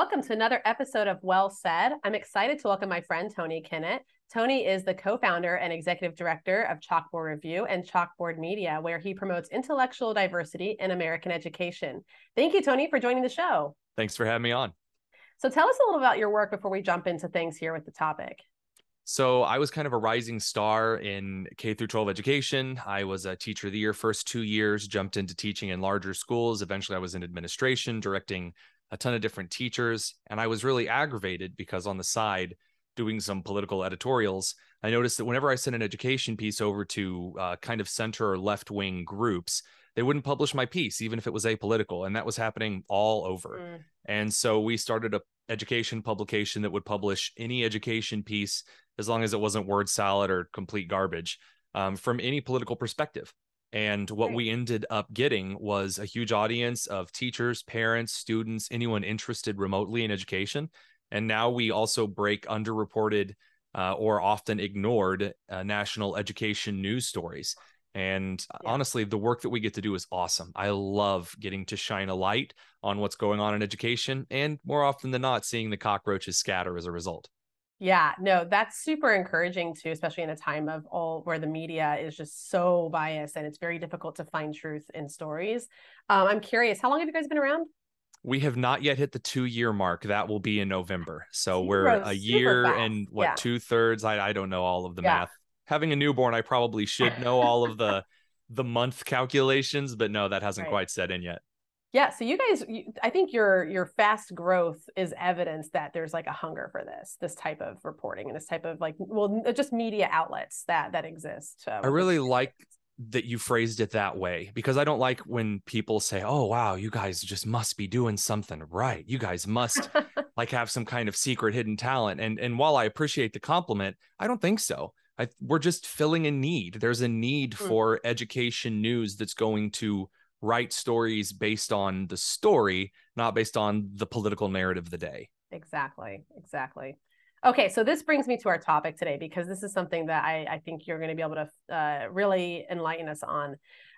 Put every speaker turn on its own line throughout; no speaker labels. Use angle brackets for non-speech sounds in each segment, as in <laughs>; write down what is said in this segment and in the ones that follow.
Welcome to another episode of Well Said. I'm excited to welcome my friend Tony Kinnett. Tony is the co founder and executive director of Chalkboard Review and Chalkboard Media, where he promotes intellectual diversity in American education. Thank you, Tony, for joining the show.
Thanks for having me on.
So, tell us a little about your work before we jump into things here with the topic.
So I was kind of a rising star in K through 12 education. I was a teacher of the year first 2 years, jumped into teaching in larger schools. Eventually I was in administration, directing a ton of different teachers. And I was really aggravated because on the side, doing some political editorials, I noticed that whenever I sent an education piece over to uh, kind of center or left wing groups, they wouldn't publish my piece, even if it was apolitical. And that was happening all over. Mm. And so we started a education publication that would publish any education piece as long as it wasn't word salad or complete garbage um, from any political perspective. And what right. we ended up getting was a huge audience of teachers, parents, students, anyone interested remotely in education. And now we also break underreported uh, or often ignored uh, national education news stories. And yeah. honestly, the work that we get to do is awesome. I love getting to shine a light on what's going on in education and more often than not, seeing the cockroaches scatter as a result.
Yeah, no, that's super encouraging too, especially in a time of all where the media is just so biased and it's very difficult to find truth in stories. Um, I'm curious, how long have you guys been around?
We have not yet hit the two year mark. That will be in November. So we're a year and what yeah. two thirds? I, I don't know all of the yeah. math. Having a newborn, I probably should know all of the <laughs> the month calculations, but no, that hasn't right. quite set in yet.
Yeah, so you guys, you, I think your your fast growth is evidence that there's like a hunger for this, this type of reporting and this type of like, well, just media outlets that that exist.
I really like that you phrased it that way because I don't like when people say, "Oh, wow, you guys just must be doing something right. You guys must <laughs> like have some kind of secret hidden talent." And and while I appreciate the compliment, I don't think so. I, we're just filling a need. There's a need mm. for education news that's going to write stories based on the story, not based on the political narrative of the day.
Exactly. Exactly. Okay, so this brings me to our topic today because this is something that I, I think you're going to be able to uh, really enlighten us on.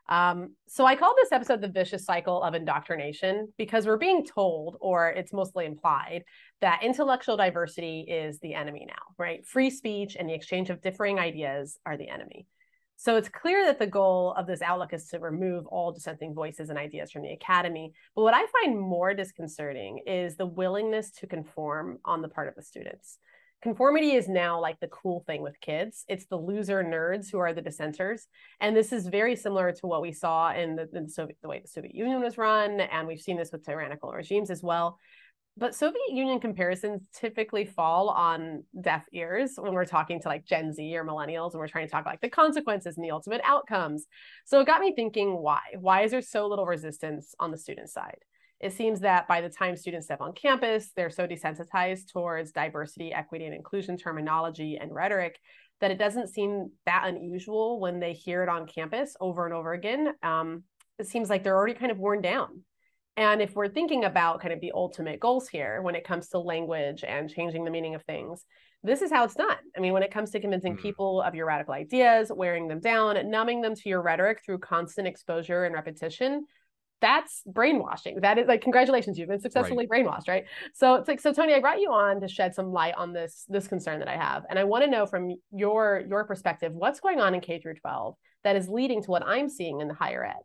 Um, so I call this episode the vicious cycle of indoctrination because we're being told, or it's mostly implied, that intellectual diversity is the enemy now, right? Free speech and the exchange of differing ideas are the enemy. So it's clear that the goal of this outlook is to remove all dissenting voices and ideas from the academy. But what I find more disconcerting is the willingness to conform on the part of the students. Conformity is now like the cool thing with kids. It's the loser nerds who are the dissenters. And this is very similar to what we saw in the, in the Soviet, the way the Soviet Union was run. And we've seen this with tyrannical regimes as well but Soviet Union comparisons typically fall on deaf ears when we're talking to like Gen Z or millennials and we're trying to talk like the consequences and the ultimate outcomes. So it got me thinking why? Why is there so little resistance on the student side? It seems that by the time students step on campus, they're so desensitized towards diversity, equity, and inclusion terminology and rhetoric that it doesn't seem that unusual when they hear it on campus over and over again. Um, it seems like they're already kind of worn down and if we're thinking about kind of the ultimate goals here when it comes to language and changing the meaning of things, this is how it's done. I mean, when it comes to convincing mm-hmm. people of your radical ideas, wearing them down, numbing them to your rhetoric through constant exposure and repetition, that's brainwashing. That is like congratulations, you've been successfully right. brainwashed, right? So it's like so Tony, I brought you on to shed some light on this this concern that I have. And I want to know from your your perspective, what's going on in K through 12 that is leading to what I'm seeing in the higher ed?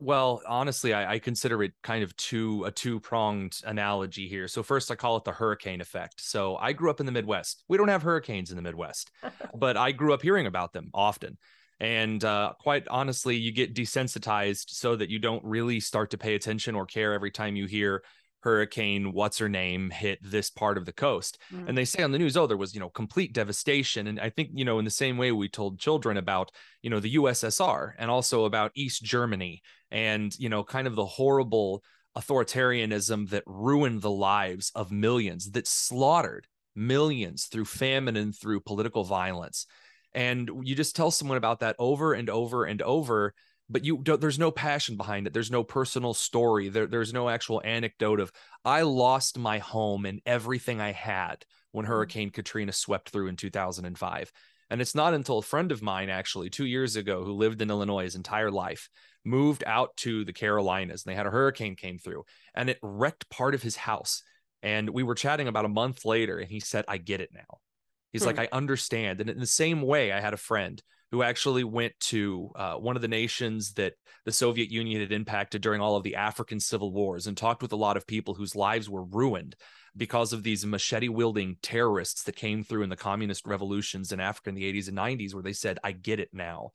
Well, honestly, I, I, consider it kind of two a two pronged analogy here. So first, I call it the hurricane effect. So I grew up in the Midwest. We don't have hurricanes in the Midwest, <laughs> but I grew up hearing about them often. And uh, quite honestly, you get desensitized so that you don't really start to pay attention or care every time you hear hurricane what's her name hit this part of the coast. Mm. and they say on the news oh there was you know complete devastation. And i think you know in the same way we told children about you know the ussr and also about east germany and you know kind of the horrible authoritarianism that ruined the lives of millions that slaughtered millions through famine and through political violence. And you just tell someone about that over and over and over but you don't there's no passion behind it there's no personal story there, there's no actual anecdote of i lost my home and everything i had when mm-hmm. hurricane katrina swept through in 2005 And it's not until a friend of mine, actually, two years ago, who lived in Illinois his entire life, moved out to the Carolinas and they had a hurricane came through and it wrecked part of his house. And we were chatting about a month later and he said, I get it now. He's hmm. like, I understand. And in the same way, I had a friend who actually went to uh, one of the nations that the Soviet Union had impacted during all of the African civil wars and talked with a lot of people whose lives were ruined because of these machete wielding terrorists that came through in the communist revolutions in Africa in the 80s and 90s, where they said, I get it now.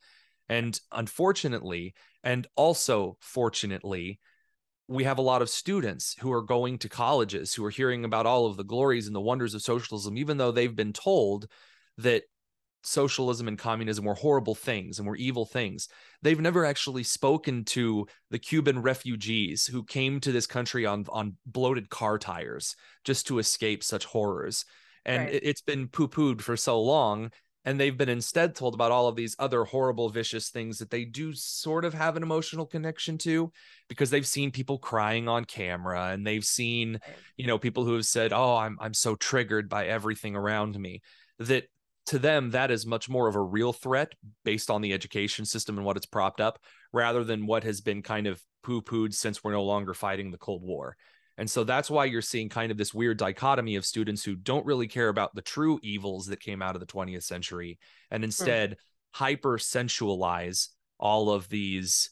And unfortunately, and also fortunately, we have a lot of students who are going to colleges who are hearing about all of the glories and the wonders of socialism, even though they've been told that socialism and communism were horrible things and were evil things. They've never actually spoken to the Cuban refugees who came to this country on, on bloated car tires just to escape such horrors. And right. it, it's been poo pooed for so long. And they've been instead told about all of these other horrible, vicious things that they do sort of have an emotional connection to because they've seen people crying on camera and they've seen, you know, people who have said, Oh, I'm I'm so triggered by everything around me that to them that is much more of a real threat based on the education system and what it's propped up rather than what has been kind of poo-pooed since we're no longer fighting the cold war and so that's why you're seeing kind of this weird dichotomy of students who don't really care about the true evils that came out of the 20th century and instead mm. hyper sensualize all of these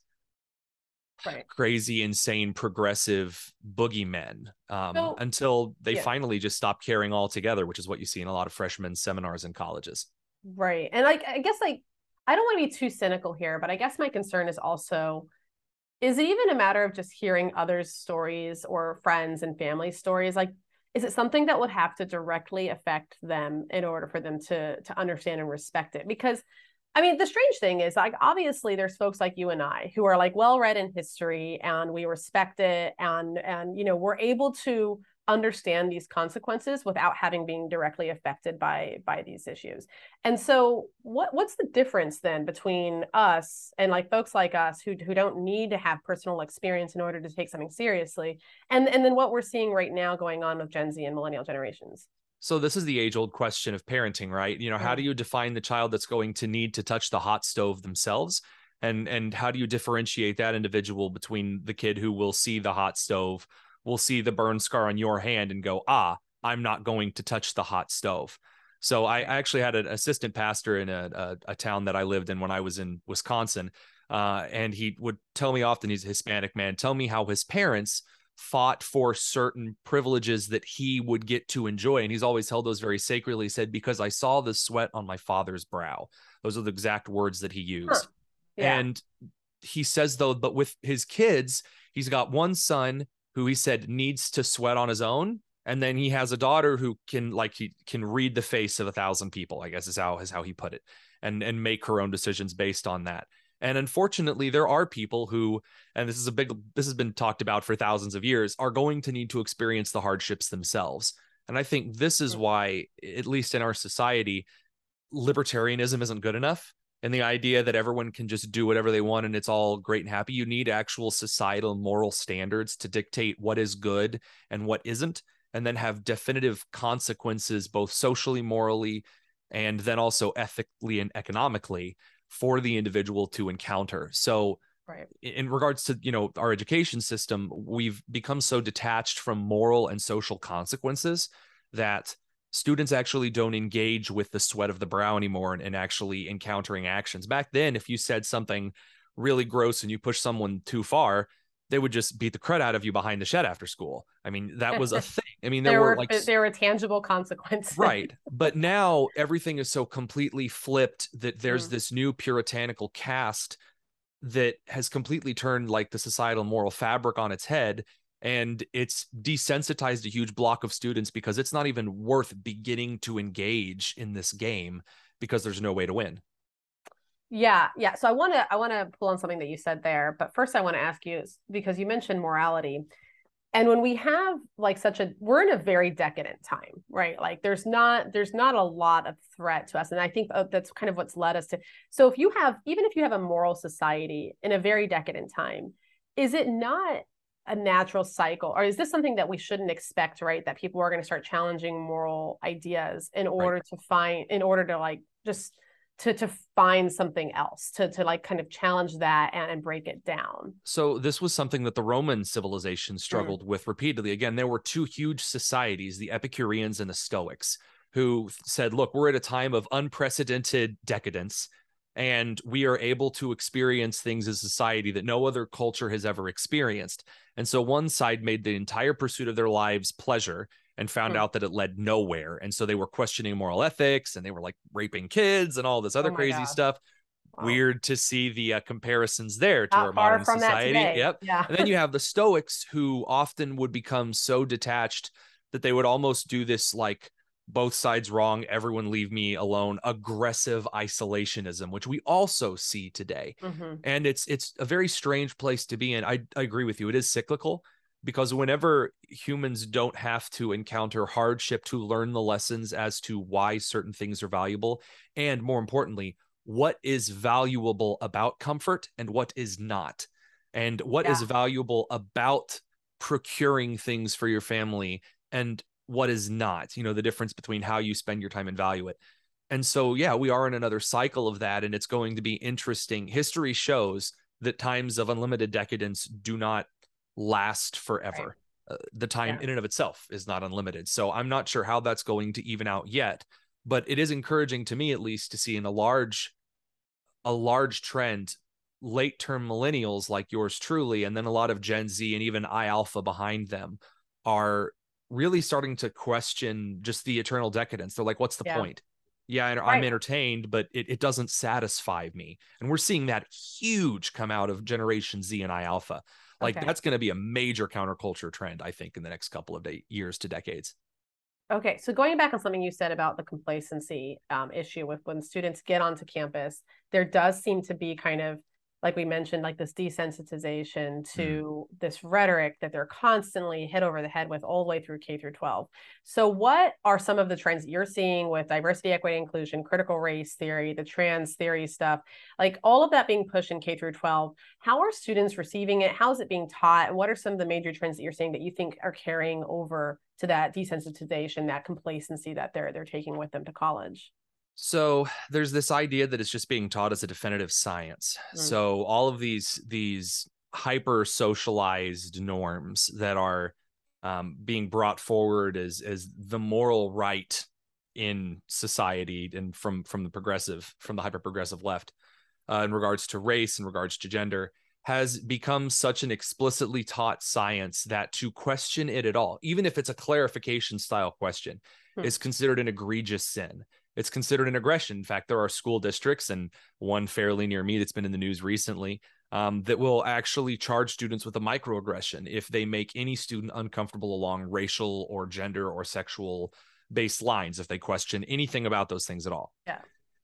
right. crazy, insane, progressive boogeymen um, so, until they yeah. finally just stop caring altogether, which is what you see in a lot of freshman seminars and colleges.
Right. And like, I guess, like, I don't want to be too cynical here, but I guess my concern is also is it even a matter of just hearing others' stories or friends and family stories? Like, is it something that would have to directly affect them in order for them to to understand and respect it? Because I mean, the strange thing is, like, obviously, there's folks like you and I who are like well read in history, and we respect it, and and you know, we're able to understand these consequences without having being directly affected by by these issues. And so, what what's the difference then between us and like folks like us who who don't need to have personal experience in order to take something seriously, and and then what we're seeing right now going on with Gen Z and millennial generations?
So this is the age old question of parenting, right? You know, how do you define the child that's going to need to touch the hot stove themselves? And and how do you differentiate that individual between the kid who will see the hot stove, will see the burn scar on your hand and go, "Ah, I'm not going to touch the hot stove." So I, I actually had an assistant pastor in a, a, a town that I lived in when I was in Wisconsin, uh, and he would tell me often he's a Hispanic man, tell me how his parents fought for certain privileges that he would get to enjoy. And he's always held those very sacredly. He said, Because I saw the sweat on my father's brow. Those are the exact words that he used. Huh. Yeah. And he says, though, but with his kids, he's got one son who he said needs to sweat on his own. And then he has a daughter who can like he can read the face of a thousand people, I guess is how is how he put it, and and make her own decisions based on that. And unfortunately, there are people who, and this is a big, this has been talked about for thousands of years, are going to need to experience the hardships themselves. And I think this is why, at least in our society, libertarianism isn't good enough. And the idea that everyone can just do whatever they want and it's all great and happy. You need actual societal moral standards to dictate what is good and what isn't, and then have definitive consequences, both socially, morally, and then also ethically and economically for the individual to encounter. So right. in regards to, you know, our education system, we've become so detached from moral and social consequences that students actually don't engage with the sweat of the brow anymore and, and actually encountering actions. Back then, if you said something really gross and you push someone too far, they would just beat the crud out of you behind the shed after school. I mean, that was a <laughs> thing. I mean, there, there were, were, like
there were tangible consequences.
right. <laughs> But now everything is so completely flipped that there's mm. this new puritanical cast that has completely turned like the societal moral fabric on its head and it's desensitized a huge block of students because it's not even worth beginning to engage in this game because there's no way to win.
Yeah, yeah. So I want to I want to pull on something that you said there, but first I want to ask you because you mentioned morality. And when we have like such a we're in a very decadent time, right? Like there's not there's not a lot of threat to us and I think uh, that's kind of what's led us to. So if you have even if you have a moral society in a very decadent time, is it not a natural cycle or is this something that we shouldn't expect, right? That people are going to start challenging moral ideas in order right. to find in order to like just to to find something else to to like kind of challenge that and, and break it down.
So this was something that the roman civilization
Mm.
struggled with repeatedly. Again there were two huge societies the epicureans and the stoics who said look we're at a time of unprecedented decadence and we are able to experience things as society that no other culture has ever experienced. And so one side made the entire pursuit of their lives pleasure and found
Hmm.
out that it led nowhere and so they were questioning moral ethics and they were like raping kids and all this other
Oh
crazy
God.
stuff
Wow.
weird to see the uh, comparisons there to
Not
our modern society. Yep.
yeah
And then you have the Stoics who often would become so detached that they would almost do this like both sides wrong, everyone leave me alone, aggressive isolationism, which we also see today.
Mhm.
And it's it's a very strange place to be in. I, I agree with you. It is cyclical because whenever humans don't have to encounter hardship to learn the lessons as to why certain things are valuable, and more importantly, what is valuable about comfort and what is not, and what is
Yeah.
valuable about procuring things for your family and what is not, you know, the difference between how you spend your time and value it. And so, yeah, we are in another cycle of that, and it's going to be interesting. History shows that times of unlimited decadence do not last forever. Uh, the time
Yeah.
in and of itself is not unlimited. So I'm not sure how that's going to even out yet, but it is encouraging to me at least to see in a large a large trend late term millennials like yours truly and then a lot of Gen Z and even I alpha behind them are really starting to question just the eternal decadence. They're like what's the
Yeah.
point? Yeah. I'm entertained, but it, it doesn't satisfy me. And we're seeing that huge come out of Generation Z and I Alpha. Like
Okay.
that's going to be a major counterculture trend, I think, in the next couple of day, years to decades.
Okay, so going back on something you said about the complacency um, issue with when students get onto campus, there does seem to be kind of, like we mentioned, like this desensitization mm-hmm. to this rhetoric that they're constantly hit over the head with all the way through K through 12. So, what are some of the trends that you're seeing with diversity, equity, inclusion, critical race theory, the trans theory stuff, like all of that being pushed in K through 12? How are students receiving it? How is it being taught? What are some of the major trends that you're seeing that you think are carrying over to that desensitization, that complacency that they're they're taking with them to college?
So there's this idea that it's just being taught as a definitive science.
Mm.
So all of these these hyper socialized norms that are um, being brought forward as as the moral right in society and from from the progressive from the hyper progressive left uh, in regards to race in regards to gender has become such an explicitly taught science that to question it at all even if it's a clarification style question
Hmm.
is considered an egregious sin it's considered an aggression. In fact, there are school districts, and one fairly near me that's been in the news recently, um, that will actually charge students with a microaggression if they make any student uncomfortable along racial or gender or sexual based lines, if they question anything about those things at all.
Yeah.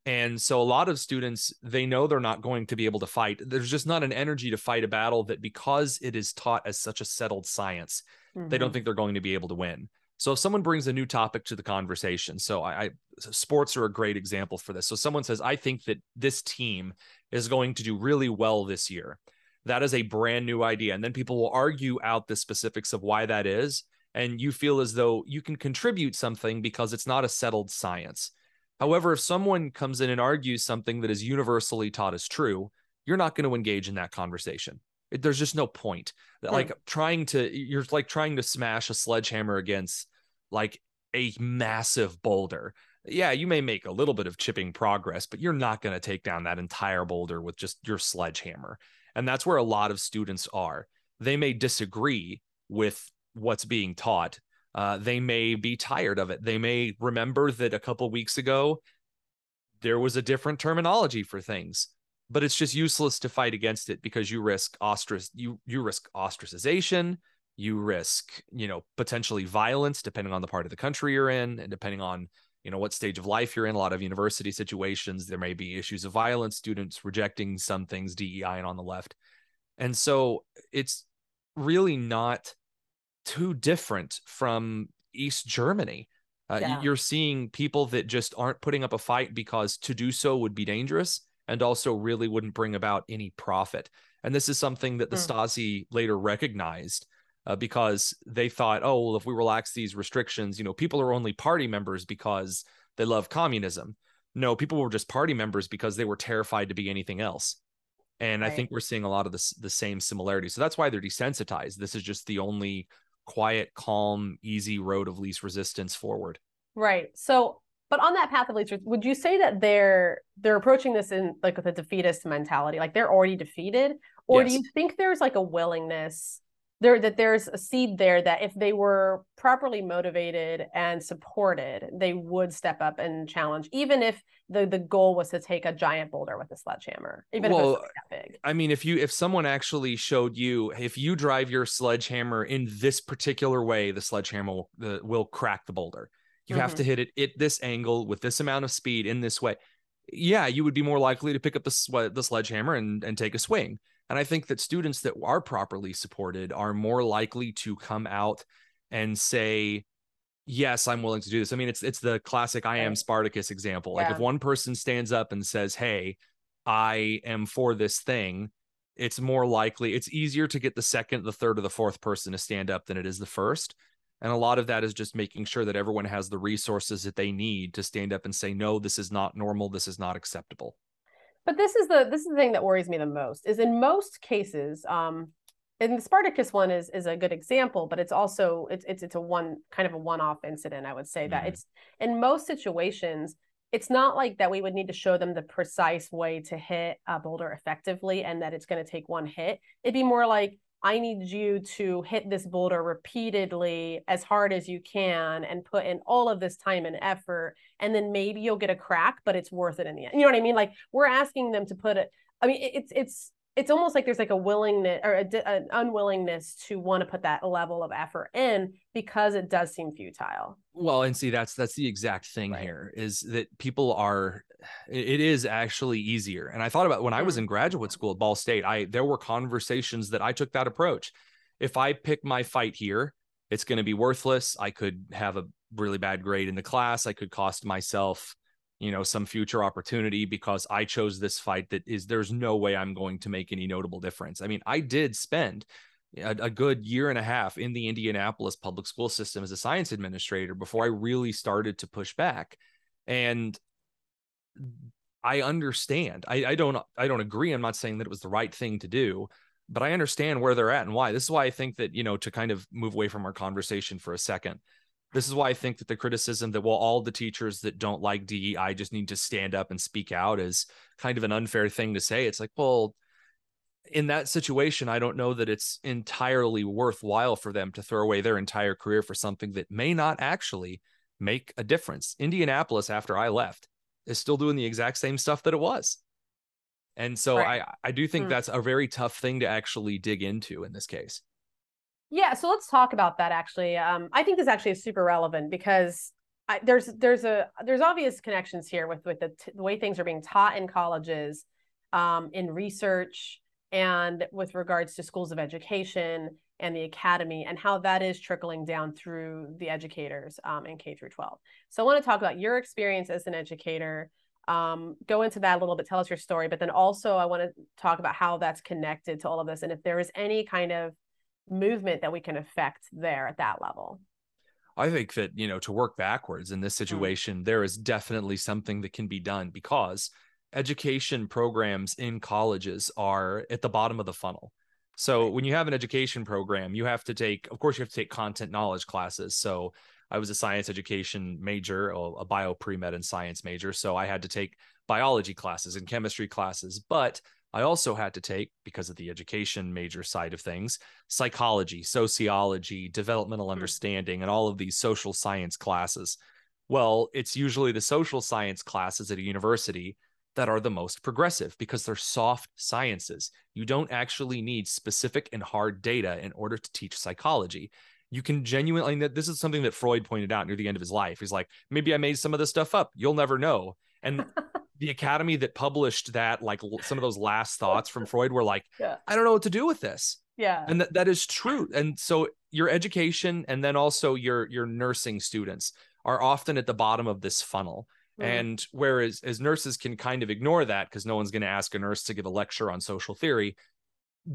And so a lot of students, they know they're not going to be able to fight. There's just not an energy to fight a battle that because it is taught as such a settled science, they don't
Mhm.
think they're going to be able to win. So if someone brings a new topic to the conversation, so I, I sports are a great example for this. So someone says, I think that this team is going to do really well this year. That is a brand new idea. And then people will argue out the specifics of why that is. And you feel as though you can contribute something because it's not a settled science. However, if someone comes in and argues something that is universally taught as true, you're not going to engage in that conversation. It, there's just no point.
Hmm.
Like trying to, you're like trying to smash a sledgehammer against like a massive boulder. Yeah, you may make a little bit of chipping progress, but you're not going to take down that entire boulder with just your sledgehammer. And that's where a lot of students are. They may disagree with what's being taught. Uh, they may be tired of it. They may remember that a couple weeks ago there was a different terminology for things, but it's just useless to fight against it because you risk ostrac you you risk ostracization, you risk you know potentially violence depending on the part of the country you're in and depending on you know what stage of life you're in. A lot of university situations there may be issues of violence students rejecting some things dei and on the left. And so it's really not too different from east germany. Uh,
Yeah.
you're seeing people that just aren't putting up a fight because to do so would be dangerous and also really wouldn't bring about any profit and this is something that the
Hmm.
stasi later recognized uh, because they thought, oh, well, if we relax these restrictions, you know, people are only party members because they love communism. no, people were just party members because they were terrified to be anything else. And right. I think we're seeing a lot of this the same similarities. So that's why they're desensitized. This is just the only quiet, calm, easy road of least resistance forward.
Right. So but on that path of least would you say that they're they're approaching this in like with a defeatist mentality? Like they're already defeated? Or yes. do you think there's like a willingness there that there's a seed there that if they were properly motivated and supported they would step up and challenge even if the the goal was to take a giant boulder with a sledgehammer even well, if it was that big?
I mean if you if someone actually showed you if you drive your sledgehammer in this particular way the sledgehammer will, the, will crack the boulder you mm-hmm. have to hit it at this angle with this amount of speed in this way yeah you would be more likely to pick up the, the sledgehammer and, and take a swing and I think that students that are properly supported are more likely to come out and say, yes, I'm willing to do this. I mean, it's it's the classic I am Spartacus example. Yeah. Like if one person stands up and says, "Hey, I am for this thing," it's more likely it's easier to get the second, the third or the fourth person to stand up than it is the first. And a lot of that is just making sure that everyone has the resources that they need to stand up and say, "No, this is not normal. This is not acceptable."
But this is the this is the thing that worries me the most is in most cases, um, and the Spartacus one is is a good example, but it's also it's it's it's a one kind of a one-off incident. I would say mm-hmm. that it's in most situations, it's not like that we would need to show them the precise way to hit a boulder effectively and that it's going to take one hit. It'd be more like I need you to hit this boulder repeatedly as hard as you can and put in all of this time and effort. And then maybe you'll get a crack, but it's worth it in the end. You know what I mean? Like we're asking them to put it, I mean, it's, it's, it's almost like there's like a willingness or a, an unwillingness to want to put that level of effort in because it does seem futile.
Well, and see, that's that's the exact thing right. here is that people are. It is actually easier, and I thought about when I was in graduate school at Ball State. I there were conversations that I took that approach. If I pick my fight here, it's going to be worthless. I could have a really bad grade in the class. I could cost myself you know some future opportunity because i chose this fight that is there's no way i'm going to make any notable difference. I mean i did spend a, a, good year and a half in the indianapolis public school system as a science administrator before i really started to push back. And i understand I, I don't i don't agree. I'm not saying that it was the right thing to do but i understand where they're at and why. This is why i think that you know to kind of move away from our conversation for a second this is why I think that the criticism that well, all the teachers that don't like DEI just need to stand up and speak out is kind of an unfair thing to say. It's like, well, in that situation, I don't know that it's entirely worthwhile for them to throw away their entire career for something that may not actually make a difference. Indianapolis, after I left, is still doing the exact same stuff that it was. And so right. I, I do think mm. that's a very tough thing to actually dig into in this case.
Yeah, so let's talk about that actually. Um, I think this actually is super relevant because I, there's there's a there's obvious connections here with with the, t- the way things are being taught in colleges, um, in research, and with regards to schools of education and the academy, and how that is trickling down through the educators um, in K through 12. So I want to talk about your experience as an educator. Um, go into that a little bit, tell us your story, but then also I want to talk about how that's connected to all of this, and if there is any kind of movement that we can affect there at that level
I think that, you know, to work backwards in this mm. situation, mm. there is definitely something that can be done because education programs in colleges are at the bottom of the funnel. So right. when you have an education program, you have to take, of course, you have to take content knowledge classes. So I was a science education major, a bio pre med and science major. So I had to take biology classes and chemistry classes. But I also had to take, because of the education major side of things, psychology, sociology, developmental hmm. understanding, and all of these social science classes. Well, it's usually the social science classes at a university that are the most progressive because they're soft sciences. You don't actually need specific and hard data in order to teach psychology. You can genuinely, this is something that Freud pointed out near the end of his life. He's like, maybe I made some of this stuff up. You'll never know. And <laughs> the academy that published that like some of those last <laughs> thoughts from freud were like yeah. i don't know what to do with this.
Yeah.
And that, that is true. And so your education and then also your your nursing students are often at the bottom of this funnel. Mm. and whereas as nurses can kind of ignore that because no one's going to ask a nurse to give a lecture on social theory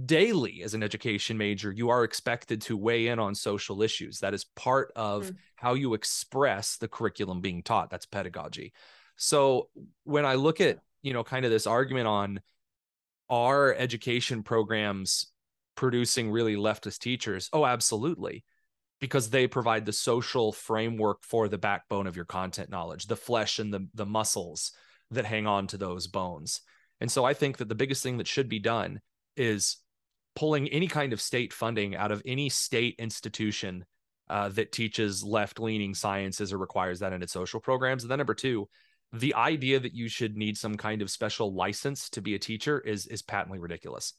daily as an education major you are expected to weigh in on social issues. That is part of mm. how you express the curriculum being taught. That's pedagogy So when I look at, you know, kind of this argument on are education programs producing really leftist teachers? Oh, absolutely. Because they provide the social framework for the backbone of your content knowledge, the flesh and the, the muscles that hang on to those bones. And so I think that the biggest thing that should be done is pulling any kind of state funding out of any state institution uh, that teaches left leaning sciences or requires that in its social programs. And then number two, the idea that you should need some kind of special license to be a teacher is is patently ridiculous.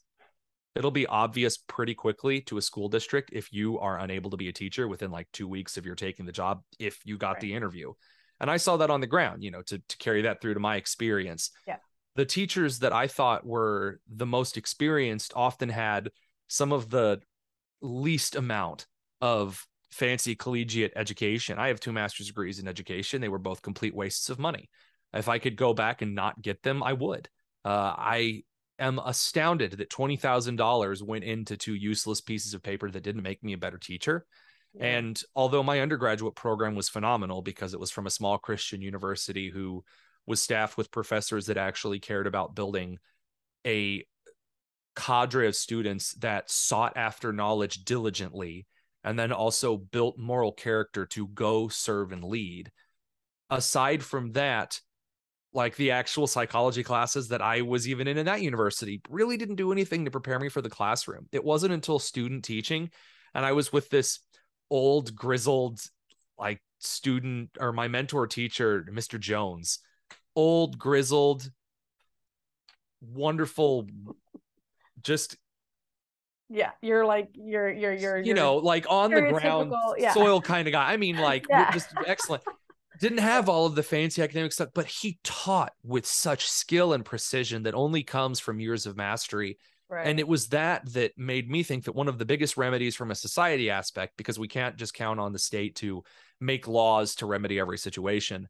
It'll be obvious pretty quickly to a school district if you are unable to be a teacher within like 2 weeks of your taking the job if you got right. the interview. And I saw that on the ground, you know, to to carry that through to my experience.
Yeah.
The teachers that I thought were the most experienced often had some of the least amount of fancy collegiate education. I have two master's degrees in education. They were both complete wastes of money. If I could go back and not get them, I would. Uh, I am astounded that $20,000 went into two useless pieces of paper that didn't make me a better teacher. Yeah. And although my undergraduate program was phenomenal because it was from a small Christian university who was staffed with professors that actually cared about building a cadre of students that sought after knowledge diligently and then also built moral character to go serve and lead. Aside from that, like the actual psychology classes that I was even in in that university really didn't do anything to prepare me for the classroom. It wasn't until student teaching and I was with this old grizzled like student or my mentor teacher Mr. Jones. Old grizzled wonderful just
yeah you're like you're you're you're
you know like on the ground yeah. soil kind of guy i mean <laughs> like yeah. just excellent didn't have all of the fancy academic stuff but he taught with such skill and precision that only comes from years of mastery right. and it was that that made me think that one of the biggest remedies from a society aspect because we can't just count on the state to make laws to remedy every situation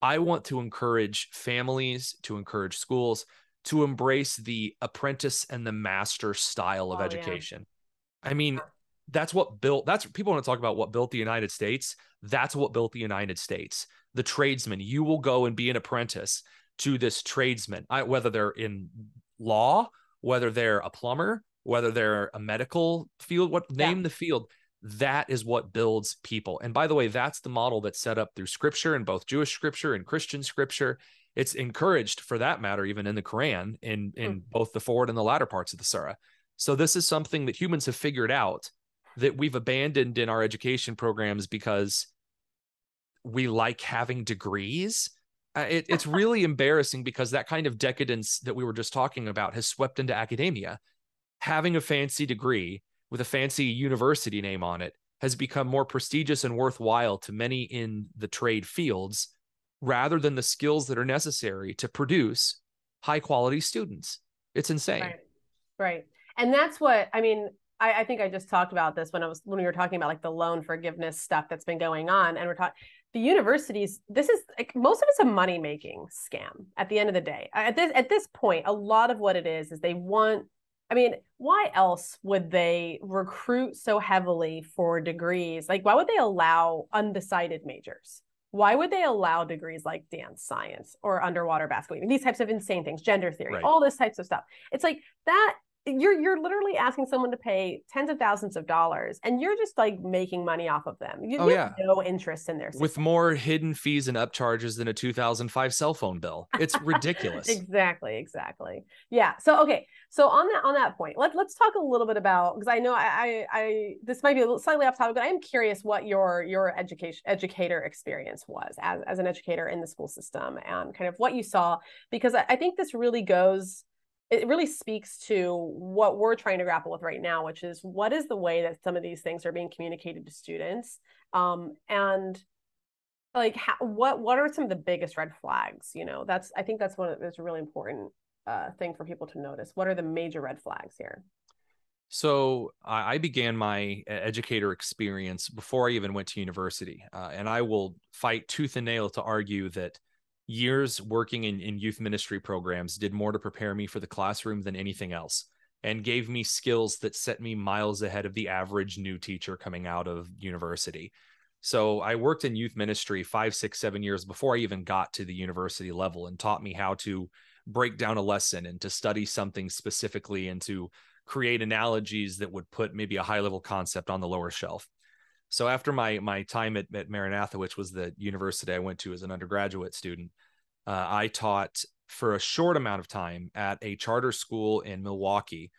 i want to encourage families to encourage schools to embrace the apprentice and the master style of oh, education. Yeah. I mean, that's what built that's people want to talk about what built the United States. That's what built the United States. The tradesman, you will go and be an apprentice to this tradesman, I, whether they're in law, whether they're a plumber, whether they're a medical field, what name yeah. the field. That is what builds people. And by the way, that's the model that's set up through scripture and both Jewish scripture and Christian scripture it's encouraged for that matter even in the quran in in mm. both the forward and the latter parts of the surah so this is something that humans have figured out that we've abandoned in our education programs because we like having degrees uh, it, it's <laughs> really embarrassing because that kind of decadence that we were just talking about has swept into academia having a fancy degree with a fancy university name on it has become more prestigious and worthwhile to many in the trade fields rather than the skills that are necessary to produce high quality students. It's insane.
Right. right. And that's what I mean. I, I, think I just talked about this when I was when we were talking about like the loan forgiveness stuff that's been going on. And we're talking the universities, this is like most of it's a money making scam at the end of the day. At this at this point, a lot of what it is is they want I mean, why else would they recruit so heavily for degrees? Like, why would they allow undecided majors? why would they allow degrees like dance science or underwater basketball these types of insane things gender theory right. all this types of stuff it's like that you're you're literally asking someone to pay tens of thousands of dollars and you're just like making money off of them you,
oh,
you
yeah.
no interest in their success.
with more hidden fees and upcharges than a 2005 cell phone bill it's <laughs> ridiculous
exactly exactly yeah so okay so on that on that point let, let's talk a little bit about because i know I, I, I this might be a little slightly off topic but i am curious what your your education educator experience was as, as an educator in the school system and kind of what you saw because I, I think this really goes it really speaks to what we're trying to grapple with right now, which is what is the way that some of these things are being communicated to students, um, and like how, what what are some of the biggest red flags? You know, that's I think that's one that's a really important uh, thing for people to notice. What are the major red flags here?
So I began my educator experience before I even went to university, uh, and I will fight tooth and nail to argue that years working in, in youth ministry programs did more to prepare me for the classroom than anything else and gave me skills that set me miles ahead of the average new teacher coming out of university. So I worked in youth ministry five, six, seven years before I even got to the university level and taught me how to break down a lesson and to study something specifically and to create analogies that would put maybe a high level concept on the lower shelf. So after my my time at, at Maranatha, which was the university I went to as an undergraduate student, uh, I taught for a short amount of time at a charter school in Milwaukee,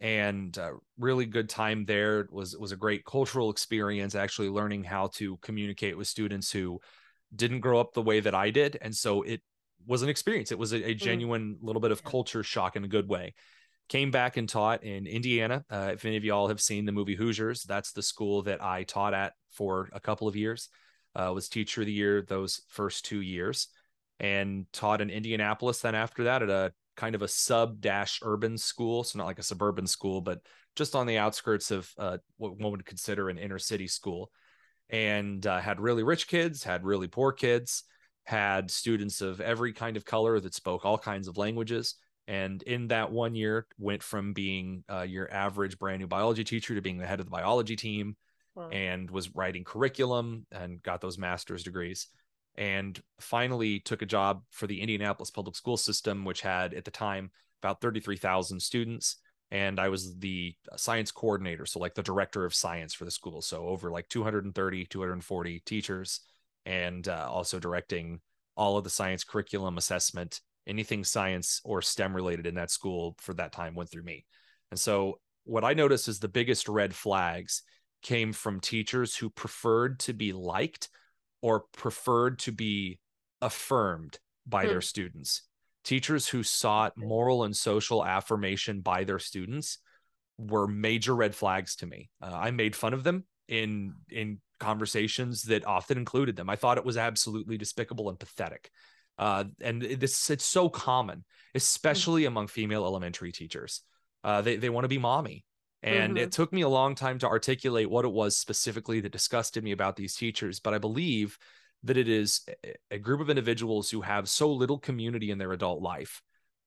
and uh, really good time there. It was was a great cultural experience. Actually, learning how to communicate with students who didn't grow up the way that I did, and so it was an experience. It was a, a mm. genuine little bit of culture shock in a good way. Came back and taught in Indiana. Uh, if any of y'all have seen the movie Hoosiers, that's the school that I taught at for a couple of years. Uh, was teacher of the year those first two years, and taught in Indianapolis. Then after that, at a kind of a sub dash urban school, so not like a suburban school, but just on the outskirts of uh, what one would consider an inner city school, and uh, had really rich kids, had really poor kids had students of every kind of color that spoke all kinds of languages. And in that one year, went from being uh, your average brand new biology teacher to being the head of the biology team, wow. and was writing curriculum and got those master's degrees. And finally, took a job for the Indianapolis public school system, which had at the time about 33,000 students. And I was the science coordinator, so like the director of science for the school. So over like 230, 240 teachers and uh, also directing all of the science curriculum assessment anything science or stem related in that school for that time went through me and so what i noticed is the biggest red flags came from teachers who preferred to be liked or preferred to be affirmed by hmm. their students teachers who sought moral and social affirmation by their students were major red flags to me uh, i made fun of them in in conversations that often included them. I thought it was absolutely despicable and pathetic. Uh, and this it's so common, especially among female elementary teachers. Uh, they they want to be mommy, and mm-hmm. it took me a long time to articulate what it was specifically that disgusted me about these teachers. But I believe that it is a group of individuals who have so little community in their adult life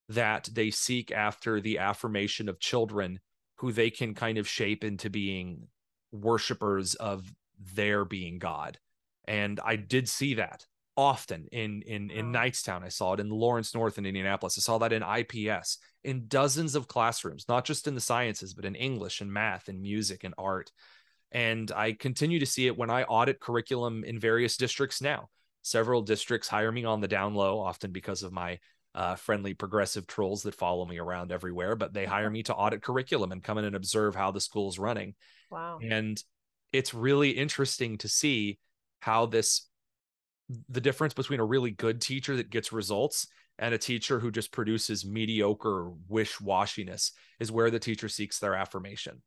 that they seek after the affirmation of children who they can kind of shape into being worshipers of their being God. And I did see that often in in in Knightstown. I saw it in Lawrence North in Indianapolis. I saw that in IPS in dozens of classrooms, not just in the sciences, but in English and math and music and art. And I continue to see it when I audit curriculum in various districts now. Several districts hire me on the down low, often because of my uh, friendly progressive trolls that follow me around everywhere, but they hire me to audit curriculum and come in and observe how the school's running.
Wow.
And it's really interesting to see how this the difference between a really good teacher that gets results and a teacher who just produces mediocre wish-washiness is where the teacher seeks their affirmation.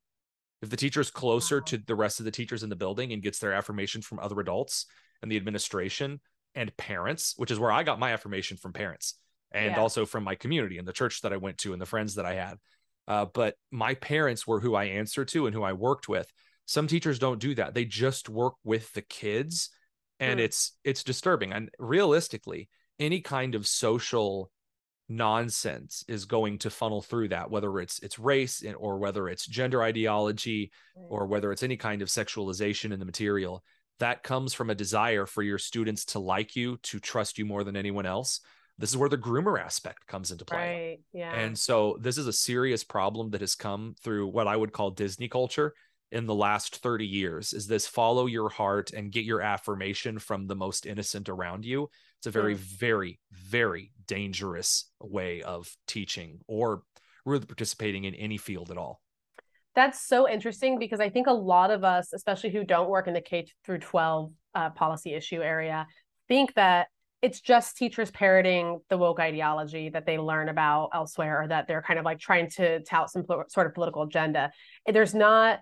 If the teacher is closer wow. to the rest of the teachers in the building and gets their affirmation from other adults and the administration and parents, which is where I got my affirmation from parents and yeah. also from my community and the church that I went to and the friends that I had. Uh, but my parents were who I answered to and who I worked with. Some teachers don't do that. They just work with the kids and mm. it's it's disturbing. And realistically, any kind of social nonsense is going to funnel through that whether it's it's race or whether it's gender ideology or whether it's any kind of sexualization in the material. That comes from a desire for your students to like you to trust you more than anyone else. This is where the groomer aspect comes into play.
Right yeah.
And so this is a serious problem that has come through what i would call disney culture in the last 30 years is this follow your heart and get your affirmation from the most innocent around you. It's a very mm. very very dangerous way of teaching or really participating in any field at all.
That's so interesting because i think a lot of us especially who don't work in the k through 12 uh, policy issue area think that it's just teachers parroting the woke ideology that they learn about elsewhere or that they're kind of like trying to tout some sort of political agenda. There's not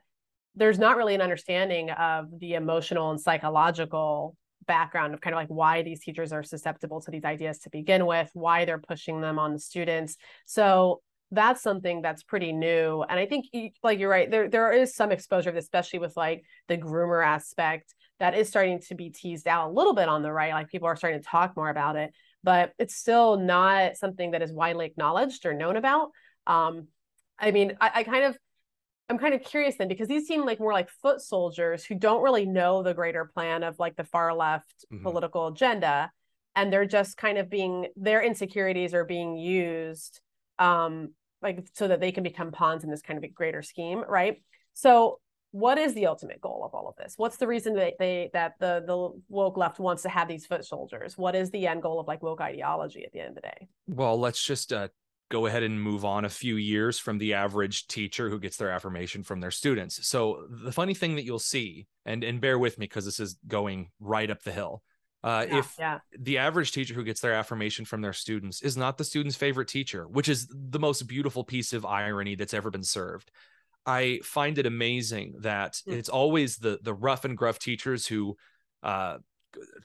there's not really an understanding of the emotional and psychological background of kind of like why these teachers are susceptible to these ideas to begin with, why they're pushing them on the students. So that's something that's pretty new. And I think like you're right, there there is some exposure especially with like the groomer aspect that is starting to be teased out a little bit on the right. Like people are starting to talk more about it, but it's still not something that is widely acknowledged or known about. Um, I mean, I, I kind of I'm kind of curious then because these seem like more like foot soldiers who don't really know the greater plan of like the far left mm-hmm. political agenda and they're just kind of being their insecurities are being used um like so that they can become pawns in this kind of a greater scheme, right? So what is the ultimate goal of all of this? What's the reason that they that the the woke left wants to have these foot soldiers? What is the end goal of like woke ideology at the end of the day?
Well, let's just uh, go ahead and move on a few years from the average teacher who gets their affirmation from their students. So the funny thing that you'll see, and and bear with me because this is going right up the hill. Uh, yeah, if yeah. the average teacher who gets their affirmation from their students is not the student's favorite teacher, which is the most beautiful piece of irony that's ever been served, I find it amazing that mm. it's always the the rough and gruff teachers who, uh,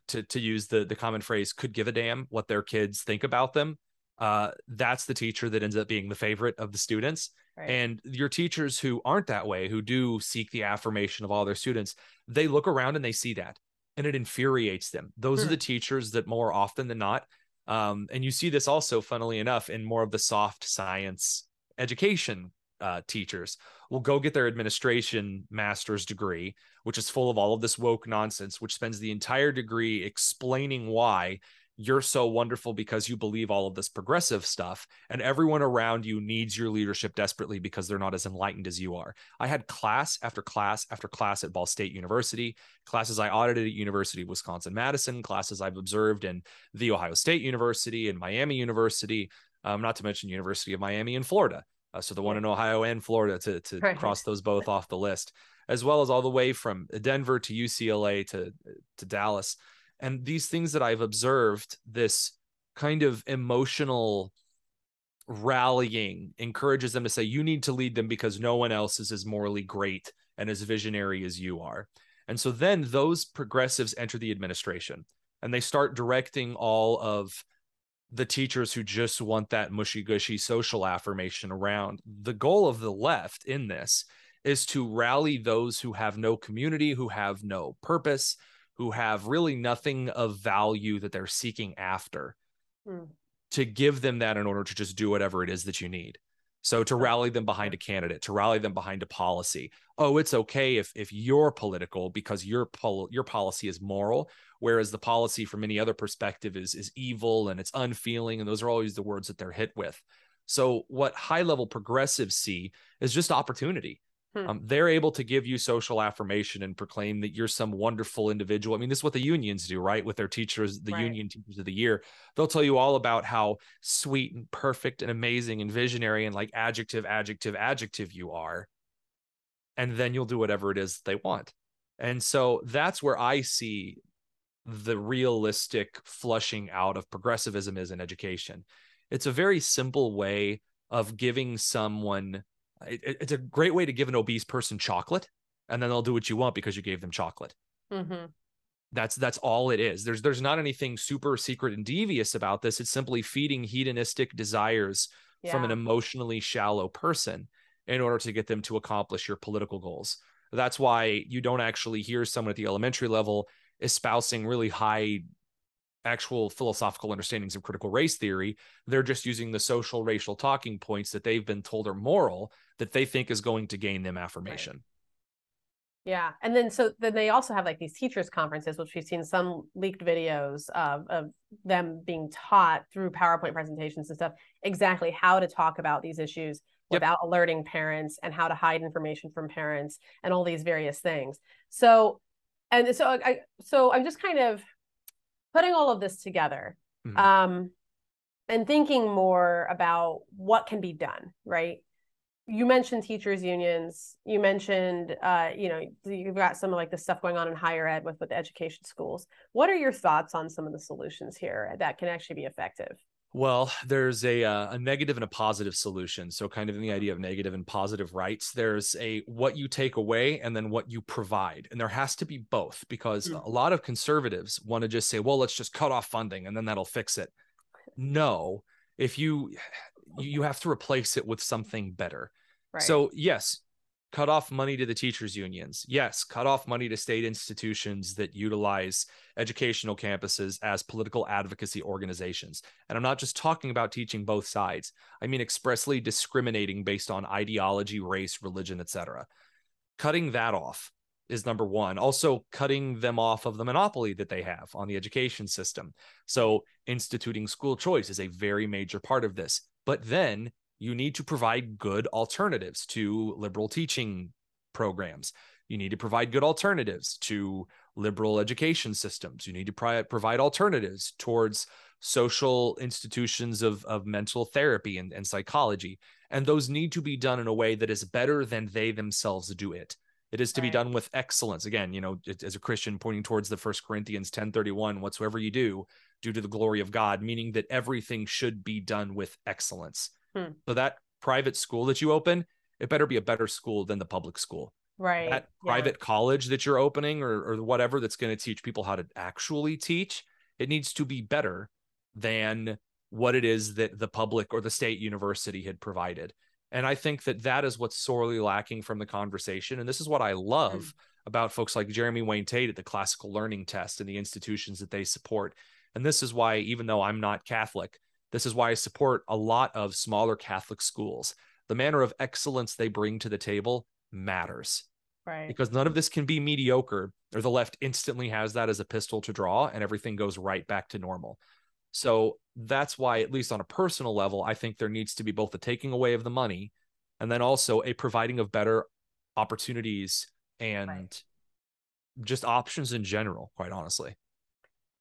to to use the the common phrase, could give a damn what their kids think about them. Uh, that's the teacher that ends up being the favorite of the students. Right. And your teachers who aren't that way, who do seek the affirmation of all their students, they look around and they see that and it infuriates them. Those hmm. are the teachers that more often than not, um, and you see this also, funnily enough, in more of the soft science education uh, teachers will go get their administration master's degree, which is full of all of this woke nonsense, which spends the entire degree explaining why you're so wonderful because you believe all of this progressive stuff and everyone around you needs your leadership desperately because they're not as enlightened as you are. I had class after class after class at ball state university classes i audited at university of wisconsin madison classes i've observed in the ohio state university and miami university um, not to mention university of miami in florida uh, so the one in ohio and florida to, to cross those both off the list as well as all the way from denver to ucla to, to dallas and these things that i've observed this kind of emotional rallying encourages them to say you need to lead them because no one else is as morally great and as visionary as you are. And so then those progressives enter the administration and they start directing all of the teachers who just want that mushy gushy social affirmation around. The goal of the left in this is to rally those who have no community who have no purpose who have really nothing of value that they're seeking after mm. to give them that in order to just do whatever it is that you need. So to rally them behind a candidate, to rally them behind a policy. Oh, it's okay if if you're political because your pol- your policy is moral, whereas the policy from any other perspective is is evil and it's unfeeling, and those are always the words that they're hit with. So what high level progressives see is just opportunity. Hmm. Um, they're able to give you social affirmation and proclaim that you're some wonderful individual. I mean, this is what the unions do, right? With their teachers, the right. union teachers of the year, they'll tell you all about how sweet and perfect and amazing and visionary and like adjective, adjective, adjective you are. And then you'll do whatever it is they want. And so that's where I see the realistic flushing out of progressivism is in education. It's a very simple way of giving someone it, it's a great way to give an obese person chocolate and then they'll do what you want because you gave them chocolate mm-hmm. that's that's all it is there's there's not anything super secret and devious about this it's simply feeding hedonistic desires yeah. from an emotionally shallow person in order to get them to accomplish your political goals that's why you don't actually hear someone at the elementary level espousing really high actual philosophical understandings of critical race theory. They're just using the social racial talking points that they've been told are moral that they think is going to gain them affirmation. Right.
Yeah. And then so then they also have like these teachers conferences, which we've seen some leaked videos of, of them being taught through PowerPoint presentations and stuff, exactly how to talk about these issues without yep. alerting parents and how to hide information from parents and all these various things. So and so I so I'm just kind of putting all of this together mm-hmm. um, and thinking more about what can be done, right? You mentioned teachers unions. You mentioned, uh, you know, you've got some of like the stuff going on in higher ed with with education schools. What are your thoughts on some of the solutions here that can actually be effective?
Well, there's a uh, a negative and a positive solution. So, kind of in the idea of negative and positive rights, there's a what you take away and then what you provide, and there has to be both because mm-hmm. a lot of conservatives want to just say, "Well, let's just cut off funding and then that'll fix it." No, if you <sighs> you have to replace it with something better. Right. So, yes, cut off money to the teachers unions yes cut off money to state institutions that utilize educational campuses as political advocacy organizations and i'm not just talking about teaching both sides i mean expressly discriminating based on ideology race religion etc cutting that off is number one. Also, cutting them off of the monopoly that they have on the education system. So, instituting school choice is a very major part of this. But then you need to provide good alternatives to liberal teaching programs. You need to provide good alternatives to liberal education systems. You need to pri- provide alternatives towards social institutions of, of mental therapy and, and psychology. And those need to be done in a way that is better than they themselves do it. It is to right. be done with excellence. Again, you know, as a Christian pointing towards the first Corinthians 10 31, whatsoever you do, do to the glory of God, meaning that everything should be done with excellence. Hmm. So that private school that you open, it better be a better school than the public school.
Right.
That private college that you're opening or, or whatever that's going to teach people how to actually teach, it needs to be better than what it is that the public or the state university had provided. And I think that that is what's sorely lacking from the conversation. And this is what I love mm. about folks like Jeremy Wayne Tate at the Classical Learning Test and the institutions that they support. And this is why, even though I'm not Catholic, this is why I support a lot of smaller Catholic schools. The manner of excellence they bring to the table matters.
Right.
Because none of this can be mediocre, or the left instantly has that as a pistol to draw, and everything goes right back to normal. So that's why, at least on a personal level, I think there needs to be both the taking away of the money and then also a providing of better opportunities and right. just options in general, quite honestly.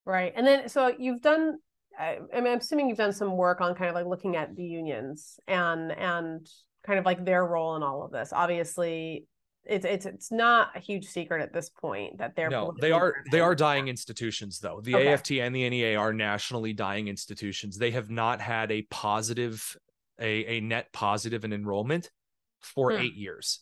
Right. And then, so you've done, I mean, I'm assuming you've done some work on kind of like looking at the unions and, and kind of like their role in all of this. Obviously, it's it's it's not a huge secret at this point that they're
no they are they are dying institutions though the okay. aft and the nea are nationally dying institutions they have not had a positive a, a net positive in enrollment for hmm. eight years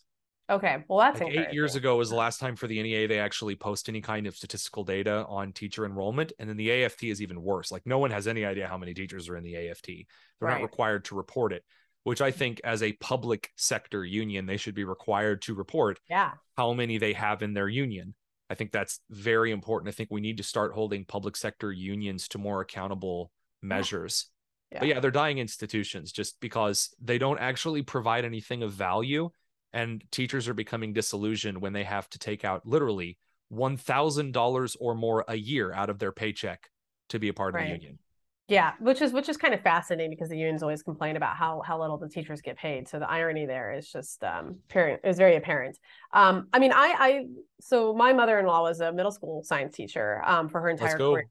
okay well that's
like eight years ago was the last time for the nea they actually post any kind of statistical data on teacher enrollment and then the aft is even worse like no one has any idea how many teachers are in the aft they're right. not required to report it which I think as a public sector union, they should be required to report
yeah.
how many they have in their union. I think that's very important. I think we need to start holding public sector unions to more accountable measures. Yeah. But yeah, they're dying institutions just because they don't actually provide anything of value. And teachers are becoming disillusioned when they have to take out literally $1,000 or more a year out of their paycheck to be a part right. of the union.
Yeah, which is which is kind of fascinating because the unions always complain about how how little the teachers get paid. So the irony there is just um apparent is very apparent. Um, I mean, I I so my mother in law was a middle school science teacher um for her entire career.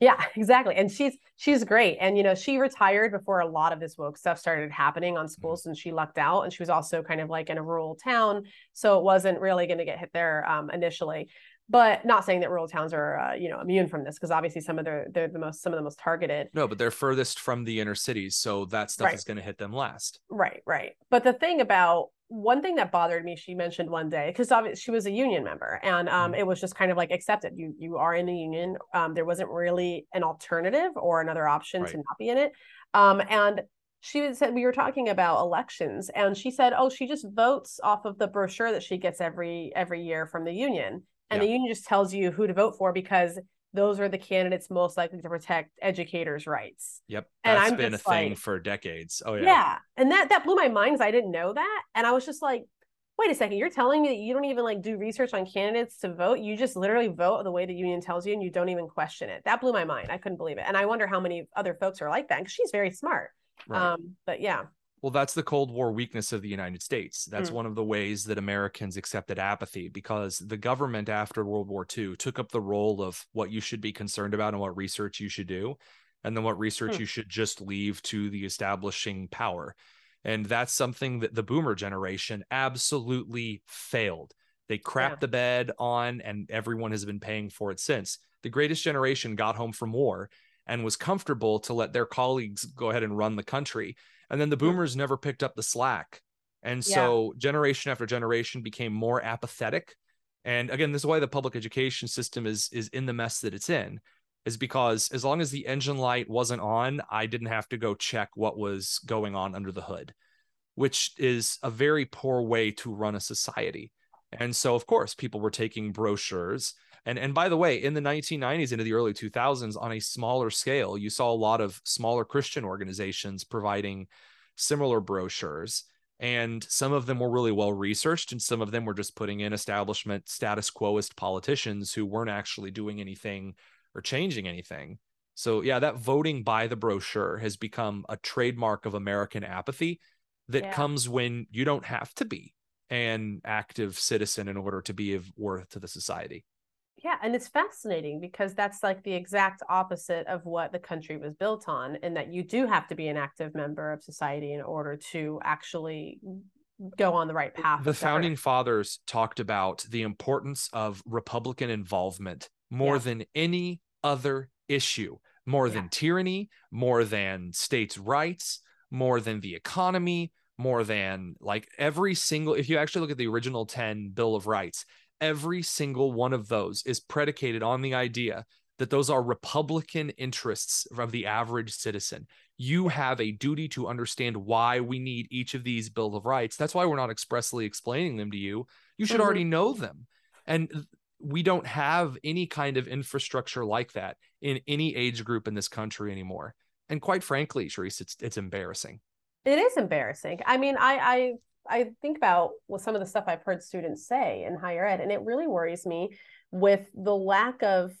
Yeah, <laughs> exactly. And she's she's great. And you know, she retired before a lot of this woke stuff started happening on mm-hmm. schools and she lucked out. And she was also kind of like in a rural town. So it wasn't really going to get hit there um, initially but not saying that rural towns are uh, you know immune from this because obviously some of their they're the most some of the most targeted.
No but they're furthest from the inner cities so that stuff right. is going to hit them last.
Right right. But the thing about one thing that bothered me she mentioned one day because obviously she was a union member and um, mm-hmm. it was just kind of like accepted. You you are in the union. Um, there wasn't really an alternative or another option right. to not be in it. Um, and she said we were talking about elections and she said oh she just votes off of the brochure that she gets every every year from the union and yeah. the union just tells you who to vote for because those are the candidates most likely to protect educators' rights.
Yep, that's and I'm been a thing like, for decades. Oh yeah,
yeah, and that that blew my mind because I didn't know that, and I was just like, wait a second, you're telling me that you don't even like do research on candidates to vote? You just literally vote the way the union tells you, and you don't even question it. That blew my mind. I couldn't believe it, and I wonder how many other folks are like that because she's very smart. Right. Um, but yeah,
well, that's the Cold War weakness of the United States. That's mm. one of the ways that Americans accepted apathy because the government after World War II took up the role of what you should be concerned about and what research you should do, and then what research mm. you should just leave to the establishing power. And that's something that the boomer generation absolutely failed. They crapped yeah. the bed on, and everyone has been paying for it since. The greatest generation got home from war and was comfortable to let their colleagues go ahead and run the country and then the boomers never picked up the slack and so yeah. generation after generation became more apathetic and again this is why the public education system is is in the mess that it's in is because as long as the engine light wasn't on i didn't have to go check what was going on under the hood which is a very poor way to run a society. And so, of course, people were taking brochures. And, and by the way, in the 1990s into the early 2000s, on a smaller scale, you saw a lot of smaller Christian organizations providing similar brochures. And some of them were really well researched, and some of them were just putting in establishment status quoist politicians who weren't actually doing anything or changing anything. So, yeah, that voting by the brochure has become a trademark of American apathy that yeah. comes when you don't have to be an active citizen in order to be of worth to the society.
Yeah, and it's fascinating because that's like the exact opposite of what the country was built on, and that you do have to be an active member of society in order to actually go on the right path.
The founding fathers talked about the importance of Republican involvement more yeah. than any other issue, more yeah. than tyranny, more than states' rights, more than the economy, more than like every single, if you actually look at the original 10 Bill of Rights, every single one of those is predicated on the idea that those are Republican interests of the average citizen. You have a duty to understand why we need each of these Bill of Rights. That's why we're not expressly explaining them to you. You should mm-hmm. already know them. And we don't have any kind of infrastructure like that in any age group in this country anymore. And quite frankly, Cherise, it's it's embarrassing.
It is embarrassing. I mean, I I I think about well, some of the stuff I've heard students say in higher ed, and it really worries me with the lack of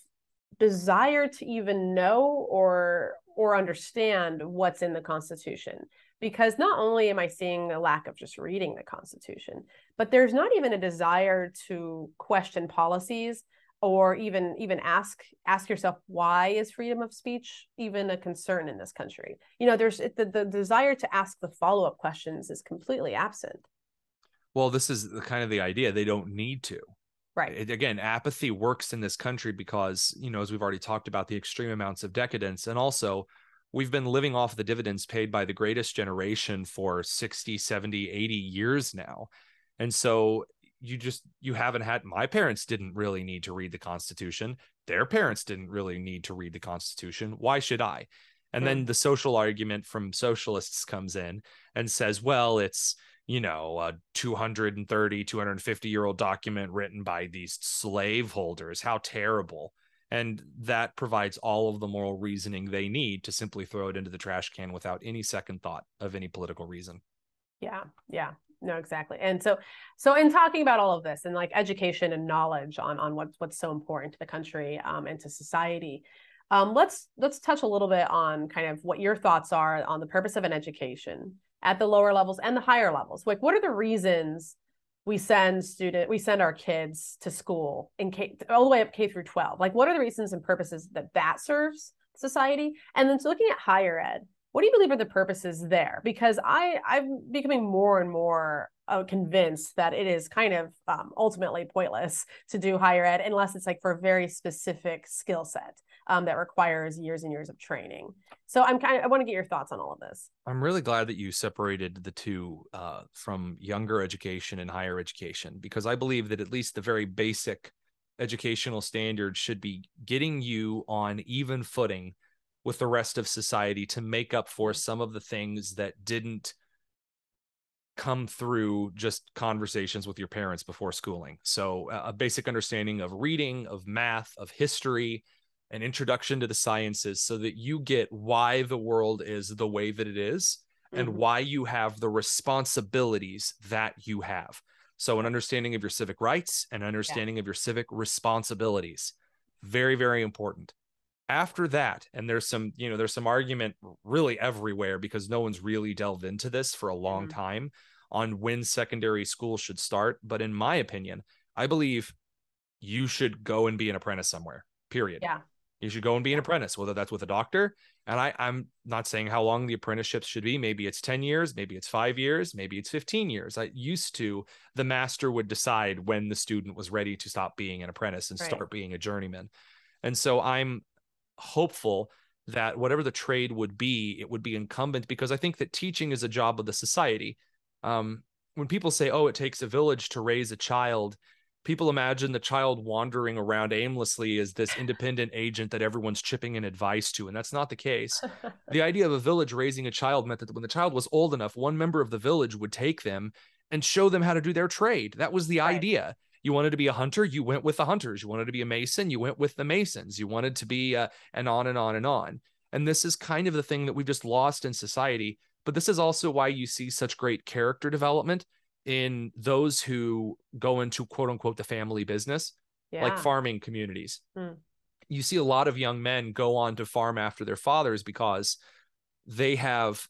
desire to even know or or understand what's in the Constitution. Because not only am I seeing a lack of just reading the Constitution, but there's not even a desire to question policies or even even ask ask yourself why is freedom of speech even a concern in this country? You know there's the, the desire to ask the follow-up questions is completely absent.
Well this is the kind of the idea. They don't need to.
Right.
It, again apathy works in this country because you know as we've already talked about the extreme amounts of decadence. And also we've been living off the dividends paid by the greatest generation for 60 70 80 years now. And so you just you haven't had my parents didn't really need to read the constitution. Their parents didn't really need to read the constitution. Why should i? And then the social argument from socialists comes in and says well it's you know a 230 250 year old document written by these slaveholders. How terrible. And that provides all of the moral reasoning they need to simply throw it into the trash can without any second thought of any political reason.
Yeah yeah no exactly and so so in talking about all of this and like education and knowledge on on what's what's so important to the country um, and to society um, let's let's touch a little bit on kind of what your thoughts are on the purpose of an education at the lower levels and the higher levels. Like what are the reasons we send student we send our kids to school in K all the way up K through 12 like what are the reasons and purposes that that serves society? And then so looking at higher ed what do you believe are the purposes there? Because I I'm becoming more and more uh, convinced that it is kind of um, ultimately pointless to do higher ed unless it's like for a very specific skill set um, that requires years and years of training. So I'm kind of I want to get your thoughts on all of this.
I'm really glad that you separated the two uh, from younger education and higher education because I believe that at least the very basic educational standards should be getting you on even footing with the rest of society to make up for some of the things that didn't come through just conversations with your parents before schooling. So, a basic understanding of reading, of math, of history, an introduction to the sciences so that you get why the world is the way that it is mm-hmm. and why you have the responsibilities that you have. So, an understanding of your civic rights and understanding yeah. of your civic responsibilities. Very, very important after that and there's some you know there's some argument really everywhere because no one's really delved into this for a long mm-hmm. time on when secondary school should start but in my opinion i believe you should go and be an apprentice somewhere period.
Yeah.
You should go and be an apprentice whether that's with a doctor and i i'm not saying how long the apprenticeships should be. Maybe it's 10 years maybe it's 5 years maybe it's 15 years. I used to the master would decide when the student was ready to stop being an apprentice and right. start being a journeyman. And so i'm hopeful that whatever the trade would be, it would be incumbent because I think that teaching is a job of the society. Um, when people say, "Oh, it takes a village to raise a child," people imagine the child wandering around aimlessly as this independent agent that everyone's chipping in advice to and that's not the case <laughs> the idea of a village raising a child meant that when the child was old enough one member of the village would take them and show them how to do their trade that was the right. idea you wanted to be a hunter you went with the hunters you wanted to be a mason you went with the masons you wanted to be uh, and on and on and on and this is kind of the thing that we've just lost in society but this is also why you see such great character development in those who go into quote unquote the family business, yeah. like farming communities. Mm. You see a lot of young men go on to farm after their fathers because they have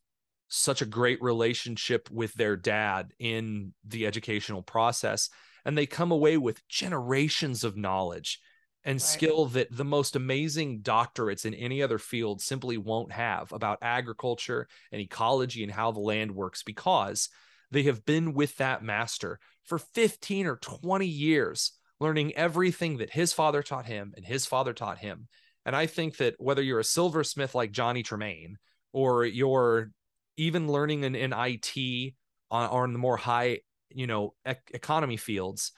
such a great relationship with their dad in the educational process and they come away with generations of knowledge and right. skill that the most amazing doctorates in any other field simply won't have about agriculture and ecology and how the land works because they have been with that master for 15 or 20 years, learning everything that his father taught him and his father taught him. And I think that whether you're a silversmith like Johnny Tremain or you're even learning in, in IT on, on the more high, you know, ec- economy fields,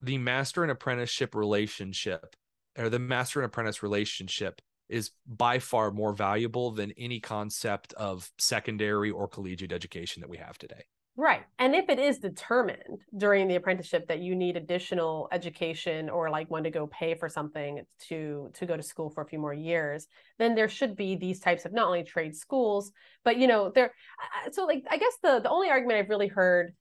the master and apprenticeship relationship or the master and apprentice relationship is by far more valuable than any concept of secondary or collegiate education that we have today.
Right. And if it is determined during the apprenticeship that you need additional education or like want to go pay for something to to go to school for a few more years, then there should be these types of not only trade schools, but you know, there so like I guess the the only argument I've really heard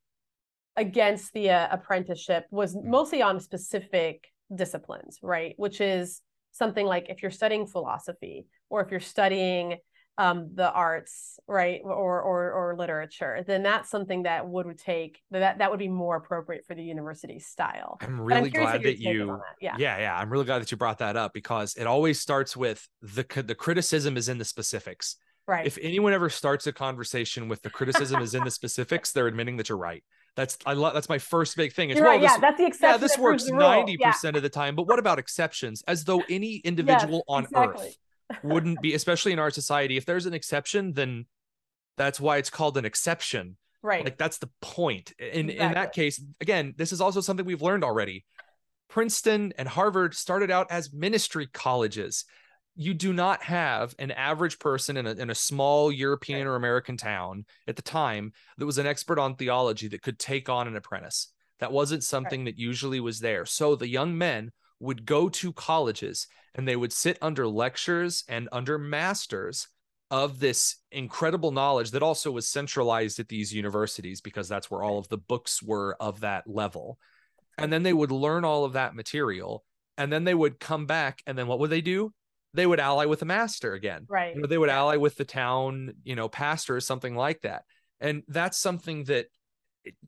against the uh, apprenticeship was hmm. mostly on specific disciplines, right? Which is something like if you're studying philosophy or if you're studying um, the arts, right, or, or or literature, then that's something that would take that that would be more appropriate for the university style.
I'm really I'm glad that you, that. yeah, yeah, yeah. I'm really glad that you brought that up because it always starts with the the criticism is in the specifics.
Right.
If anyone ever starts a conversation with the criticism is in the specifics, they're admitting that you're right. That's I love that's my first big thing.
It's, well, right, this, yeah, that's the exception. Yeah,
this works ninety percent yeah. of the time. But what about exceptions? As though any <laughs> individual yes, on exactly. earth <laughs> wouldn't be, especially in our society, if there's an exception, then that's why it's called an exception.
Right.
Like that's the point. In exactly. in that case, again, this is also something we've learned already. Princeton and Harvard started out as ministry colleges you do not have an average person in a, in a small European or American town at the time that was an expert on theology that could take on an apprentice. That wasn't something that usually was there. So the young men would go to colleges and they would sit under lectures and under masters of this incredible knowledge that also was centralized at these universities because that's where all of the books were of that level. And then they would learn all of that material and then they would come back and then what would they do? They would ally with the master again.
Right.
You know, they would ally with the town, you know, pastor or something like that. And that's something that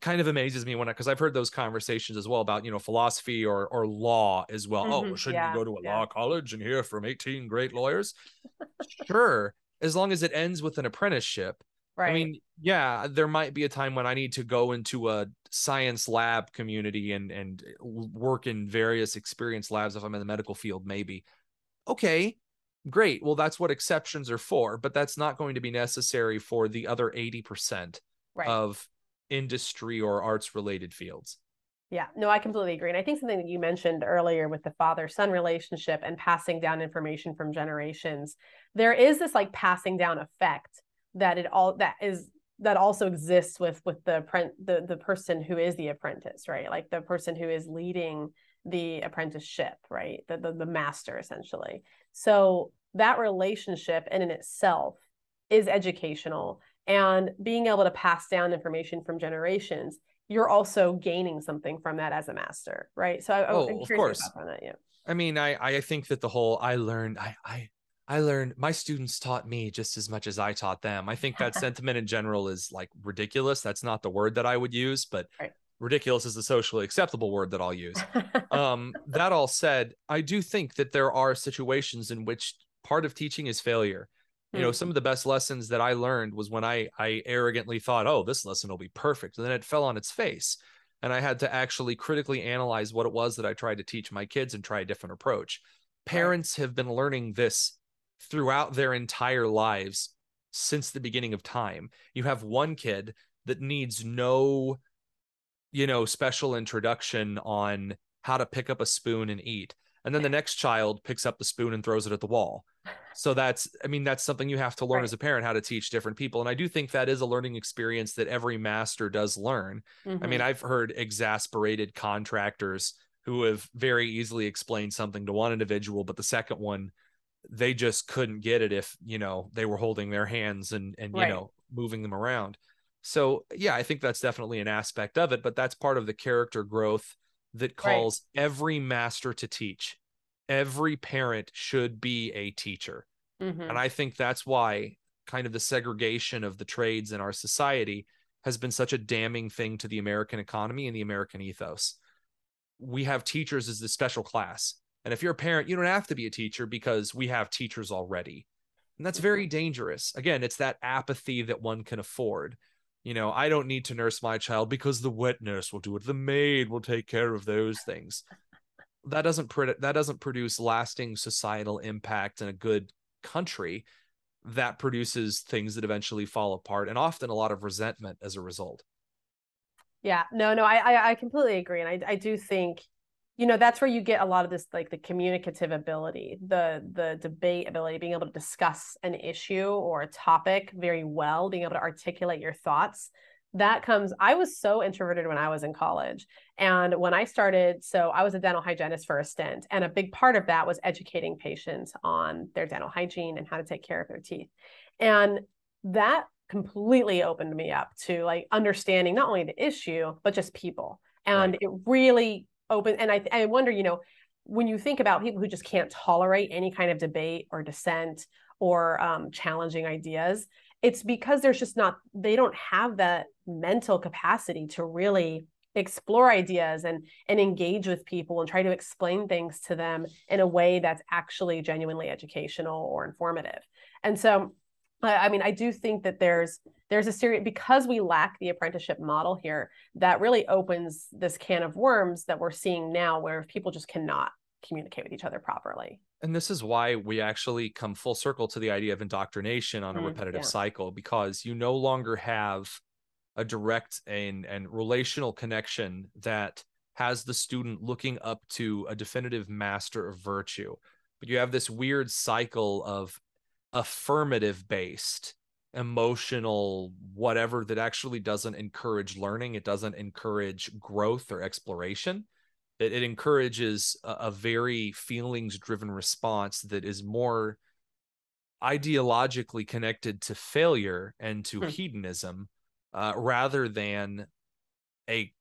kind of amazes me when I because I've heard those conversations as well about you know philosophy or or law as well. Oh, mm-hmm. Oh, shouldn't yeah. you go to a yeah. law college and hear from 18 great lawyers? sure, as long as it ends with an apprenticeship.
Right.
I mean, yeah, there might be a time when I need to go into a science lab community and and work in various experience labs if I'm in the medical field, maybe okay, great. Well, that's what exceptions are for, but that's not going to be necessary for the other 80% right. of industry or arts related fields.
Yeah, no, I completely agree. And I think something that you mentioned earlier with the father son relationship and passing down information from generations, there is this like passing down effect that it all that is that also exists with with the the the person who is the apprentice, right? Like the person who is leading the apprenticeship, right? The, the, the master essentially. So that relationship in and itself is educational and being able to pass down information from generations you're also gaining something from that as a master right so I, oh, i'm curious course. that yeah
i mean i i think that the whole i learned i i I learned my students taught me just as much as I taught them. I think that <laughs> sentiment in general is like ridiculous. That's not the word that I would use, but right ridiculous is the socially acceptable word that I'll use. <laughs> um, that all said, I do think that there are situations in which part of teaching is failure. You know, hmm. some of the best lessons that I learned was when I I arrogantly thought, "Oh, this lesson will be perfect," and then it fell on its face, and I had to actually critically analyze what it was that I tried to teach my kids and try a different approach. Parents have been learning this throughout their entire lives since the beginning of time. You have one kid that needs no you know, special introduction on how to pick up a spoon and eat. And then the next child picks up the spoon and throws it at the wall. So that's, I mean, that's something you have to learn right. as a parent how to teach different people. And I do think that is a learning experience that every master does learn. Mm-hmm. I mean, mm-hmm. I've heard exasperated contractors who have very easily explained something to one individual, but the second one, they just couldn't get it if, you know, they were holding their hands and, and, right. you know, moving them around. So yeah, I think that's definitely an aspect of it, but that's part of the character growth that calls right. every master to teach. Every parent should be a teacher. Mm-hmm. And I think that's why kind of the segregation of the trades in our society has been such a damning thing to the American economy and the American ethos. We have teachers as the special class. And if you're a parent, you don't have to be a teacher because we have teachers already. And that's very mm-hmm. dangerous. Again, it's that apathy that one can afford you know i don't need to nurse my child because the wet nurse will do it. The maid will take care of those things. That doesn't pre- that doesn't produce lasting societal impact in a good country. That produces things that eventually fall apart and often a lot of resentment as a result.
Yeah. No no i i, completely agree and I, I do think you know that's where you get a lot of this like the communicative ability the the debate ability being able to discuss an issue or a topic very well being able to articulate your thoughts. That comes i was so introverted when i was in college and when i started so i was a dental hygienist for a stint and a big part of that was educating patients on their dental hygiene and how to take care of their teeth. And that completely opened me up to like understanding not only the issue but just people. And right. it really open and I, I wonder you know when you think about people who just can't tolerate any kind of debate or dissent or um, challenging ideas it's because there's just not they don't have that mental capacity to really explore ideas and and engage with people and try to explain things to them in a way that's actually genuinely educational or informative. And so I mean, I do think that there's there's a serious because we lack the apprenticeship model here that really opens this can of worms that we're seeing now, where people just cannot communicate with each other properly.
And this is why we actually come full circle to the idea of indoctrination on a mm, repetitive yeah. cycle, because you no longer have a direct and and relational connection that has the student looking up to a definitive master of virtue but you have this weird cycle of affirmative based emotional whatever that actually doesn't encourage learning it doesn't encourage growth or exploration it, it encourages a, a very feelings driven response that is more ideologically connected to failure and to hmm. hedonism uh, rather than a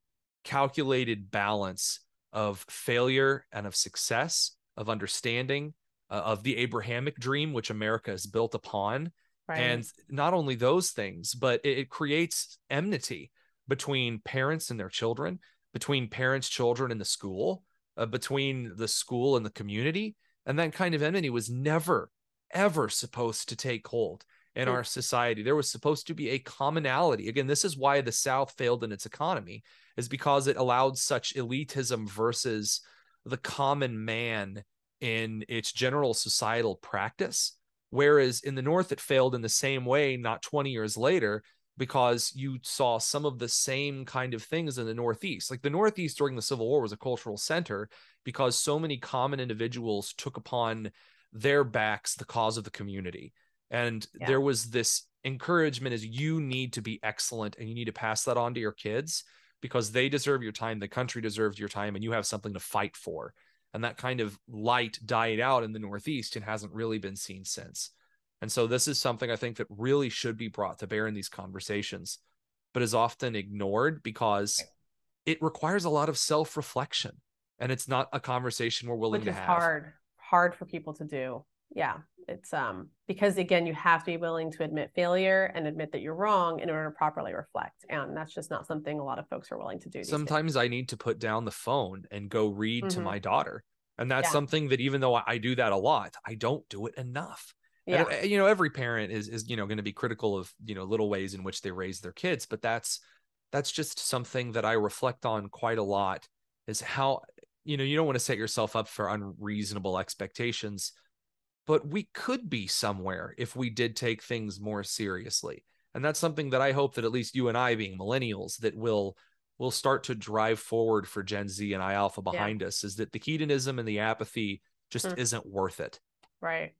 calculated balance of failure and of success of understanding uh, of the Abrahamic dream, which America is built upon. Right. And not only those things, but it, it creates enmity between parents and their children, between parents, children, and the school, uh, between the school and the community. And that kind of enmity was never, ever supposed to take hold in our society. There was supposed to be a commonality. Again, this is why the South failed in its economy, is because it allowed such elitism versus the common man in its general societal practice. Whereas in the North, it failed in the same way, not 20 years later, because you saw some of the same kind of things in the Northeast. Like the Northeast during the Civil War was a cultural center because so many common individuals took upon their backs the cause of the community. And yeah. there was this encouragement is you need to be excellent and you need to pass that on to your kids because they deserve your time, the country deserves your time, and you have something to fight for and that kind of light died out in the Northeast and hasn't really been seen since. And so this is something I think that really should be brought to bear in these conversations, but is often ignored because it requires a lot of self-reflection and it's not a conversation we're willing
Which
to have.
Hard, hard for people to do. Yeah, it's um because again you have to be willing to admit failure and admit that you're wrong in order to properly reflect and that's just not something a lot of folks are willing to do
sometimes
days.
i need to put down the phone and go read mm-hmm. to my daughter and that's yeah. something that even though i do that a lot i don't do it enough yeah. And, uh, you know every parent is is you know going to be critical of you know little ways in which they raise their kids but that's that's just something that i reflect on quite a lot is how you know you don't want to set yourself up for unreasonable expectations but we could be somewhere if we did take things more seriously. And that's something that I hope that at least you and I, being millennials, that will will start to drive forward for Gen Z and I Alpha behind yeah. us is that the hedonism and the apathy just mm. isn't worth it.
Right.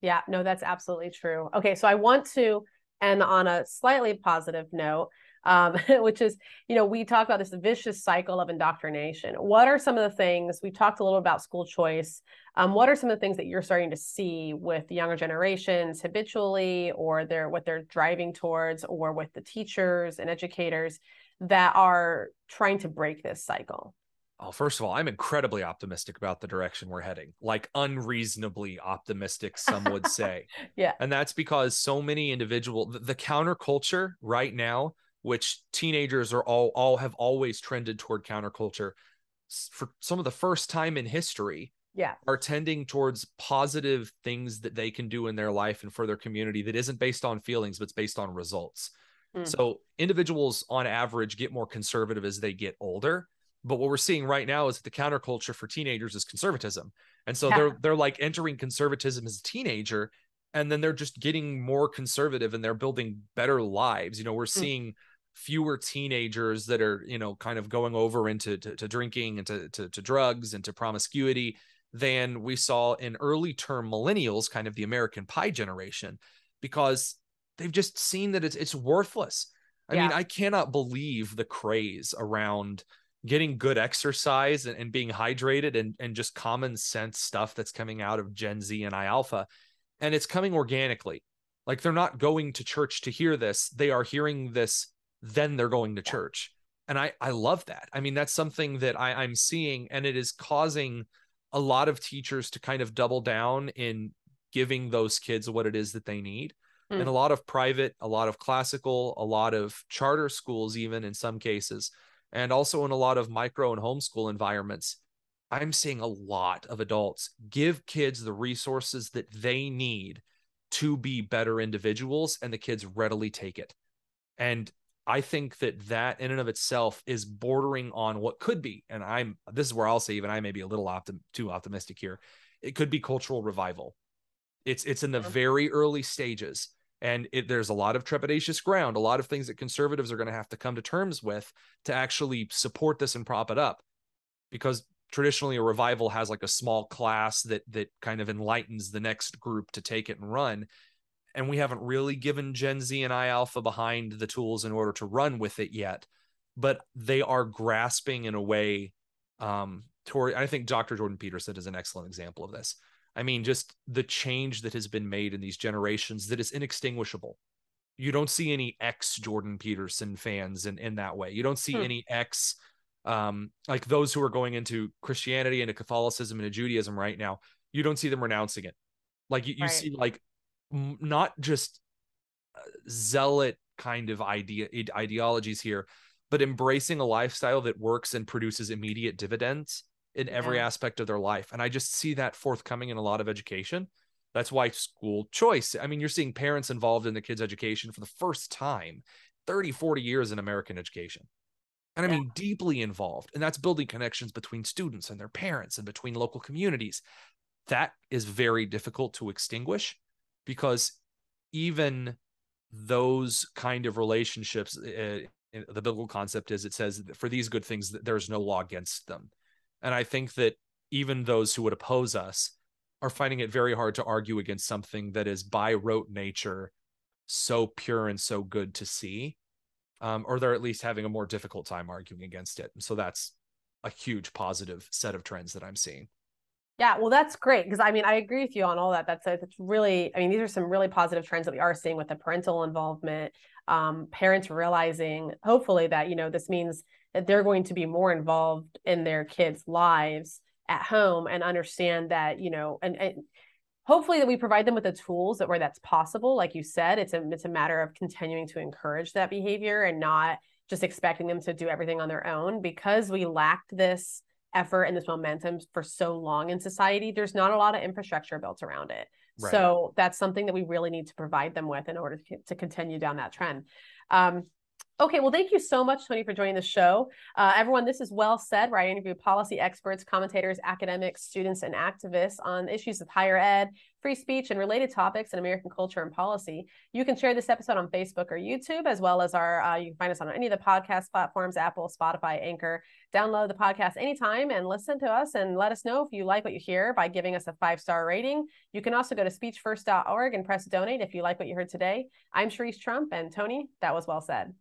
Yeah, no, that's absolutely true. Okay, so I want to end on a slightly positive note, um, <laughs> which is, you know, we talk about this vicious cycle of indoctrination. What are some of the things we talked a little about school choice? Um, what are some of the things that you're starting to see with the younger generations habitually, or they're what they're driving towards, or with the teachers and educators that are trying to break this cycle?
Oh, first of all, I'm incredibly optimistic about the direction we're heading, like unreasonably optimistic, some would <laughs> say.
yeah.
And that's because so many individual the, the counterculture right now, which teenagers are all all have always trended toward counterculture for some of the first time in history.
Yeah.
Are tending towards positive things that they can do in their life and for their community that isn't based on feelings, but it's based on results. Mm. So individuals on average get more conservative as they get older but what we're seeing right now is that the counterculture for teenagers is conservatism. And so yeah. they're they're like entering conservatism as a teenager and then they're just getting more conservative and they're building better lives. You know, we're mm. Fewer teenagers that are, you know, kind of going over into to, to drinking and to, to, to drugs and to promiscuity than we saw in early term millennials, kind of the American pie generation, because they've just seen that it's it's worthless. I yeah. mean, I cannot believe the craze around getting good exercise and, and being hydrated and, and just common sense stuff that's coming out of Gen Z and I Alpha. And it's coming organically. Like they're not going to church to hear this. They are hearing this, then they're going to church. And I, I love that. I mean, that's something that I, I'm seeing, and it is causing a lot of teachers to kind of double down in giving those kids what it is that they need. Mm. And a lot of private, a lot of classical, a lot of charter schools, even in some cases, and also in a lot of micro and homeschool environments, I'm seeing a lot of adults give kids the resources that they need to be better individuals, and the kids readily take it. And I think that that in and of itself is bordering on what could be, and I'm this is where I'll say even I may be a little optim- too optimistic here. It could be cultural revival. It's it's in the very early stages, and it, there's a lot of trepidatious ground, a lot of things that conservatives are going to have to come to terms with to actually support this and prop it up. Because traditionally a revival has like a small class that that kind of enlightens the next group to take it and run. And we haven't really given Gen Z and I Alpha behind the tools in order to run with it yet. But they are grasping in a way um toward I think Dr. Jordan Peterson is an excellent example of this I mean, just the change that has been made in these generations that is inextinguishable. You don't see any ex Jordan Peterson fans in, in that way. You don't see hmm. any ex um like those who are going into Christianity and Catholicism and Judaism right now. You don't see them renouncing it. Like you, you right. see like not just uh, zealot kind of idea ideologies here, but embracing a lifestyle that works and produces immediate dividends in every yeah. aspect of their life. And I just see that forthcoming in a lot of education. That's why school choice. I mean, you're seeing parents involved in the kids' education for the first time 30, 40 years in American education. And I yeah. mean, deeply involved. And that's building connections between students and their parents and between local communities. That is very difficult to extinguish because even those kind of relationships, uh, the biblical concept is it says for these good things, there's no law against them. And I think that even those who would oppose us are finding it very hard to argue against something that is by rote nature so pure and so good to see. Um, or they're at least having a more difficult time arguing against it. So that's a huge positive set of trends that I'm seeing.
Yeah, well, that's great because I mean, I agree with you on all that. That's a, that's really, I mean, these are some really positive trends that we are seeing with the parental involvement, um, parents realizing, hopefully, that you know this means that they're going to be more involved in their kids' lives at home and understand that you know and, and hopefully that we provide them with the tools that where that's possible like you said it's a it's a matter of continuing to encourage that behavior and not just expecting them to do everything on their own because we lacked this effort and this momentum for so long in society there's not a lot of infrastructure built around it right. so that's something that we really need to provide them with in order to, to continue down that trend um, Okay, well, thank you so much, Tony, for joining the show. Uh, everyone, this is Well Said, where I interview policy experts, commentators, academics, students, and activists on issues of higher ed, free speech, and related topics in American culture and policy. You can share this episode on Facebook or YouTube, as well as our, uh, you can find us on any of the podcast platforms Apple, Spotify, Anchor. Download the podcast anytime and listen to us and let us know if you like what you hear by giving us a five star rating. You can also go to speechfirst.org and press donate if you like what you heard today. I'm Cherise Trump, and Tony, that was well said.